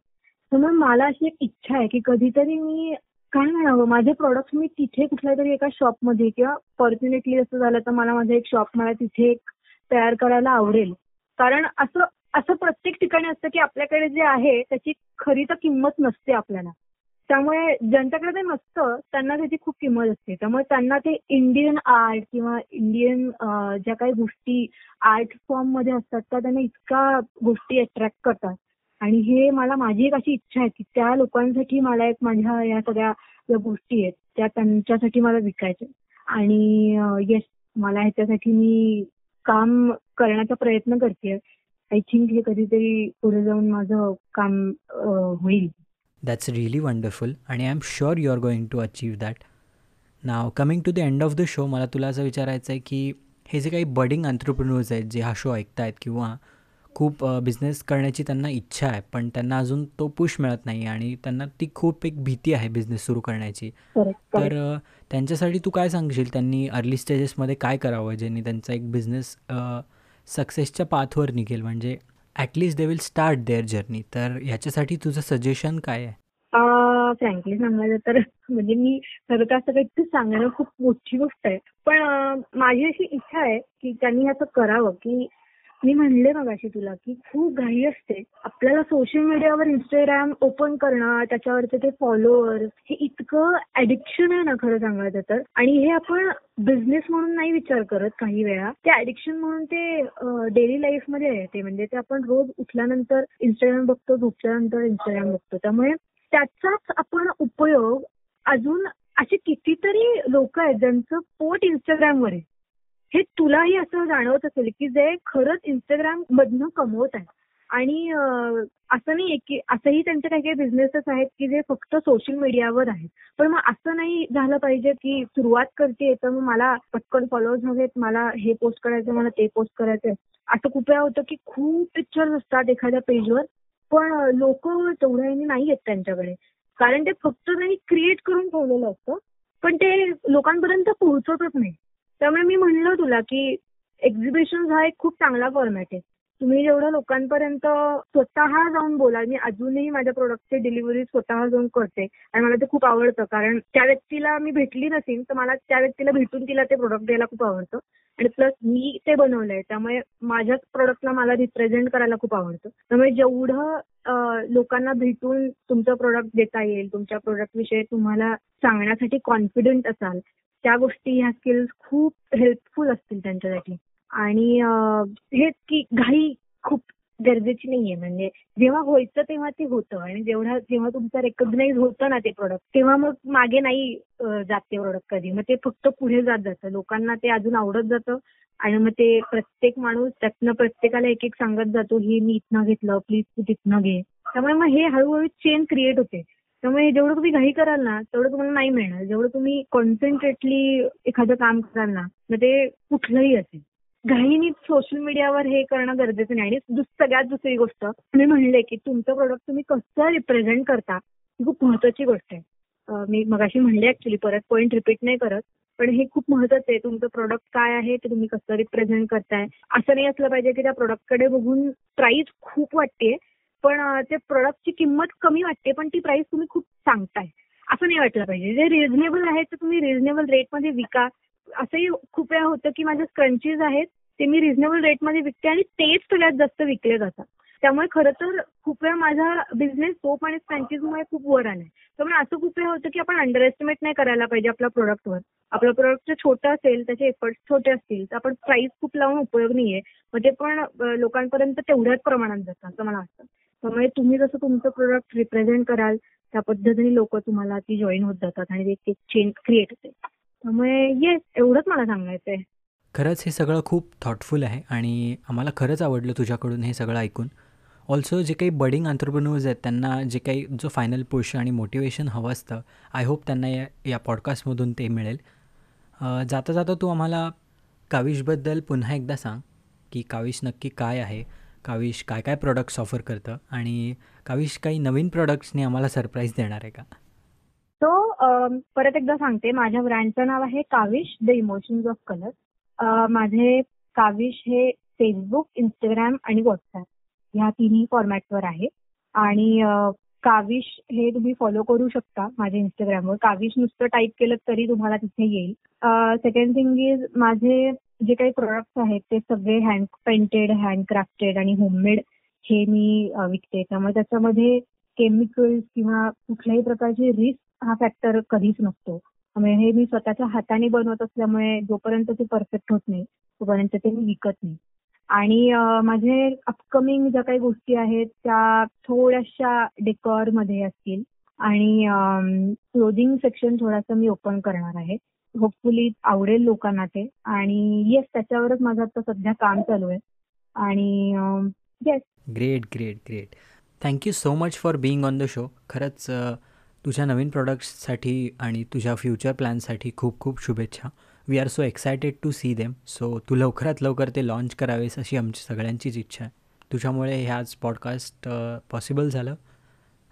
त्यामुळे मला अशी एक इच्छा आहे की कधीतरी मी काय म्हणावं माझे प्रोडक्ट मी तिथे कुठल्या तरी एका शॉपमध्ये किंवा फॉर्च्युनेटली असं झालं तर मला माझं एक शॉप मला तिथे एक तयार करायला आवडेल. कारण असं असं प्रत्येक ठिकाणी असतं की आपल्याकडे जे आहे त्याची खरी तर किंमत नसते आपल्याला. त्यामुळे ज्यांच्याकडे ते नसतं त्यांना त्याची खूप किंमत असते. त्यामुळे त्यांना ते इंडियन आर्ट किंवा इंडियन ज्या काही गोष्टी आर्ट फॉर्ममध्ये असतात त्या त्यांना इतका गोष्टी अट्रॅक्ट करतात. आणि हे मला माझी एक अशी इच्छा आहे की त्या लोकांसाठी मला एक माझ्या या सगळ्या ज्या गोष्टी आहेत त्या त्यांच्यासाठी मला विकायच्या आणि येस मला ह्याच्यासाठी मी काम करण्याचा प्रयत्न करते आय थिंक हे कधीतरी पुढे जाऊन माझं काम होईल. दॅट्स रिअली वंडरफुल आणि I am sure you are going to achieve that now coming to the end of the show मला तुला असं विचारायचं आहे की हे जे काही बडिंग अंतरप्रिन्यूर्स आहेत जे हा शो ऐकतायत किंवा खूप बिझनेस करण्याची त्यांना इच्छा आहे पण त्यांना अजून तो पुश मिळत नाही आणि त्यांना ती खूप एक भीती आहे बिझनेस सुरू करण्याची. तर त्यांच्यासाठी तू काय सांगशील? त्यांनी अर्ली स्टेजेसमध्ये काय करावं ज्यांनी त्यांचा एक बिझनेस सक्सेसच्या पाथवर निघेल. म्हणजे at least they will start their journey तर ह्याच्यासाठी तुझं सजेशन काय आहे? फ्रँकली सांगायचं तर म्हणजे मी खरं तर असं काही सांगणं खूप मोठी गोष्ट आहे. पण माझी अशी इच्छा आहे की त्यांनी असं करावं की मी म्हणले मगाशी तुला की खूप घाई असते. आपल्याला सोशल मीडियावर इंस्टाग्राम ओपन करणं त्याच्यावरचे ते फॉलोअर्स हे इतकं ऍडिक्शन आहे ना खरं सांगायचं तर. आणि हे आपण बिझनेस म्हणून नाही विचार करत काही वेळा. ते ऍडिक्शन म्हणून ते डेली लाईफमध्ये येते म्हणजे ते आपण रोज उठल्यानंतर इंस्टाग्राम बघतो झोपल्यानंतर इंस्टाग्राम बघतो. त्यामुळे त्याचाच आपण उपयोग अजून असे कितीतरी लोक आहेत ज्यांचं पोट इंस्टाग्रामवर आहे. हे तुलाही असं जाणवत असेल की जे खरंच इंस्टाग्राम मधनं कमवत आहे आणि असं नाही की असंही त्यांचे काही काही बिझनेसेस आहेत की जे फक्त सोशल मीडियावर आहेत. पण मग असं नाही झालं पाहिजे की सुरुवात करते तर मग मला पटकन फॉलोअर्स हवेत मला हे पोस्ट करायचं मला ते पोस्ट करायचंय. असं खूप वेळा होतं की खूप पिक्चर्स असतात एखाद्या पेजवर पण लोक तेवढ्याने नाही आहेत त्यांच्याकडे. कारण ते फक्त त्यांनी क्रिएट करून ठेवलेलं असतं पण ते लोकांपर्यंत पोहोचतच नाही. त्यामुळे मी म्हणलं तुला की एक्झिबिशन हा एक खूप चांगला फॉर्मॅट आहे. तुम्ही जेवढं लोकांपर्यंत स्वतः जाऊन बोला मी अजूनही माझ्या प्रोडक्टची डिलिव्हरी स्वतः जाऊन करते आणि मला ते खूप आवडतं. कारण त्या व्यक्तीला मी भेटली नसेल तर मला त्या व्यक्तीला भेटून तिला ते प्रोडक्ट द्यायला खूप आवडतं. आणि प्लस मी ते बनवलंय त्यामुळे माझ्याच प्रोडक्टला मला रिप्रेझेंट करायला खूप आवडतं. त्यामुळे जेवढं लोकांना भेटून तुमचं प्रोडक्ट देता येईल तुमच्या प्रोडक्ट विषयी तुम्हाला सांगण्यासाठी कॉन्फिडंट असाल त्या गोष्टी ह्या स्किल्स खूप हेल्पफुल असतील त्यांच्यासाठी. आणि हेच की घाई खूप गरजेची नाहीये. म्हणजे जेव्हा व्हायचं तेव्हा ते होतं. आणि जेवढा जेव्हा तुमचं रेकग्नाईज होतं ना ते प्रोडक्ट तेव्हा मग मागे नाही जात ते प्रोडक्ट कधी. मग ते फक्त पुढे जात जातं. लोकांना ते अजून आवडत जातं. आणि मग ते प्रत्येक माणूस त्यातनं प्रत्येकाला एक एक सांगत जातो हे मी इथनं घेतलं. प्लीज तू तिथनं घे. त्यामुळे मग हे हळूहळू चेन क्रिएट होते. त्यामुळे जेवढं तुम्ही घाई कराल ना तेवढं तुम्हाला नाही मिळणार. जेवढं तुम्ही कॉन्सन्ट्रेटली एखादं काम कराल ना मग ते कुठलंही असेल. घाईनी सोशल मीडियावर हे करणं गरजेचं नाही. आणि सगळ्यात दुसरी गोष्ट मी म्हणले की तुमचं प्रोडक्ट तुम्ही कसं रिप्रेझेंट करता ही खूप महत्वाची गोष्ट आहे. मी मगाशी म्हणले ऍक्च्युली परत पॉईंट रिपीट नाही करत पण हे खूप महत्वाचं आहे. तुमचं प्रोडक्ट काय आहे ते तुम्ही कसं रिप्रेझेंट करताय? असं नाही असलं पाहिजे की त्या प्रोडक्टकडे बघून प्राइस खूप वाटते पण ते प्रोडक्टची किंमत कमी वाटते पण ती प्राइस तुम्ही खूप सांगताय. असं नाही वाटलं पाहिजे. जे रिझनेबल आहे तर तुम्ही रिझनेबल रेटमध्ये विका. असंही खूप वेळा होतं की माझे स्क्रंचीज आहेत ते मी रिझनेबल रेटमध्ये विकते आणि तेच सगळ्यात जास्त विकले जातात. त्यामुळे खरं तर खूप वेळा माझा बिझनेस सोप आणि स्क्रंचीजमुळे खूप वर आलाय. त्यामुळे असं खूप वेळा होतं की आपण अंडर एस्टिमेट नाही करायला पाहिजे आपल्या प्रोडक्टवर आपलं प्रोडक्ट छोटं असेल त्याचे एफर्ट्स छोटे असतील तर आपण प्राइस खूप लावून उपयोग नाहीये. मग ते पण लोकांपर्यंत तेवढ्याच प्रमाणात जातं असं मला वाटतं. त्यामुळे तुम्ही जसं तुमचं प्रोडक्ट रिप्रेझेंट कराल त्या पद्धतीने लोक तुम्हाला ती जॉईन होत जातात आणि एक चेंज क्रिएट होते. त्यामुळे येस एवढंच मला सांगायचं आहे. खरंच हे सगळं खूप थॉटफुल आहे आणि आम्हाला खरंच आवडलं तुझ्याकडून हे सगळं ऐकून. ऑल्सो जे काही बडिंग आंतरप्रन्यूर्स आहेत त्यांना जे काही जो फायनल पुश आणि मोटिवेशन हवं असतं आय होप त्यांना या या पॉडकास्टमधून ते मिळेल. जाता जाता तू आम्हाला काविशबद्दल पुन्हा एकदा सांग की काविश नक्की काय आहे काविश काय काय प्रोडक्ट्स ऑफर करतं? आणि काविश काही नवीन प्रोडक्ट्सने आम्हाला सरप्राईज देणार आहे का? सो परत एकदा सांगते. माझ्या ब्रँडचं नाव आहे Kavish the emotions of colour माझे काविश हे फेसबुक इंस्टाग्राम आणि व्हॉट्सअप ह्या तिन्ही फॉर्मॅटवर आहे. आणि काविश हे तुम्ही फॉलो करू शकता माझ्या इंस्टाग्रामवर काविश नुसतं टाईप केलं तरी तुम्हाला तिथे येईल. सेकंड थिंग इज माझे जे काही प्रोडक्ट्स आहेत ते सगळे हँड पेंटेड हँड क्राफ्टेड आणि होममेड हे मी विकते. त्यामुळे त्याच्यामध्ये केमिकल्स किंवा कुठल्याही प्रकारची रिस्क हा फॅक्टर कधीच नसतो. म्हणजे हे मी स्वतःच्या हाताने बनवत असल्यामुळे जोपर्यंत ते परफेक्ट होत नाही तोपर्यंत ते मी विकत नाही. आणि माझे अपकमिंग ज्या काही गोष्टी आहेत त्या थोड्याशा डेकॉरमध्ये असतील. आणि क्लोदिंग सेक्शन थोडासा मी ओपन करणार आहे. होपफुली आवडेल लोकांना ते. आणि येस त्याच्यावरच माझं आता सध्या काम चालू आहे. आणि yes great great great thank you so much for being on the show खरंच तुझ्या नवीन प्रोडक्ट्ससाठी आणि तुझ्या फ्युचर प्लॅनसाठी खूप खूप शुभेच्छा. We are so excited to see them so तू लवकरात लवकर ते लॉन्च करावेस अशी आमची सगळ्यांचीच इच्छा आहे. तुझ्यामुळे ह्याच पॉडकास्ट पॉसिबल झालं.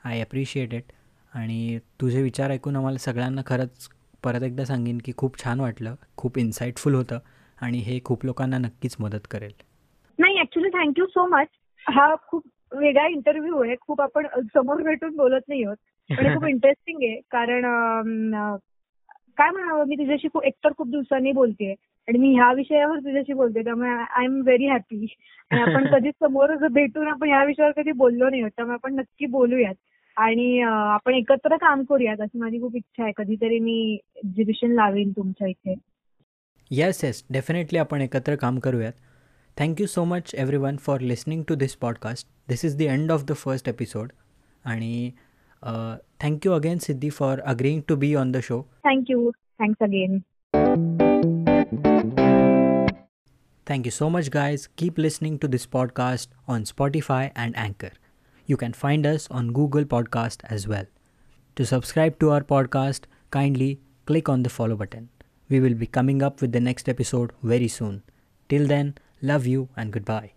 आय ॲप्रिशिएट इट आणि तुझे विचार ऐकून आम्हाला सगळ्यांना खरंच परत एकदा सांगेन की खूप छान वाटलं खूप इन्साइटफुल होतं आणि हे खूप लोकांना नक्कीच मदत करेल. नाही ऍक्च्युली थँक्यू सो मच हा खूप वेगळा इंटरव्ह्यू आहे. खूप आपण समोर भेटून बोलत नाही आहोत. पण खूप इंटरेस्टिंग आहे. कारण काय म्हणावं मी तुझ्याशी खूप एकतर खूप दिवसांनी बोलते आणि मी ह्या विषयावर तुझ्याशी बोलते त्यामुळे आय एम व्हेरी हॅपी आणि आपण कधी समोर भेटून आपण ह्या विषयावर कधी बोललो नाही त्यामुळे आपण नक्की बोलूयात. आणि आपण एकत्र काम करूयात अशी माझी खूप इच्छा आहे. कधीतरी मी एक्झिबिशन लावेन तुमच्या इथे. येस येस डेफिनेटली आपण एकत्र काम करूयात. Thank you so much everyone for listening to this podcast this is the end of the first episode आणि thank you again Siddhi for agreeing to be on the show thank you thanks again Thank you so much, guys. Keep listening to this podcast on Spotify and Anchor. You can find us on Google Podcast as well. To subscribe to our podcast, kindly click on the follow button. We will be coming up with the next episode very soon. Till then, love you and goodbye.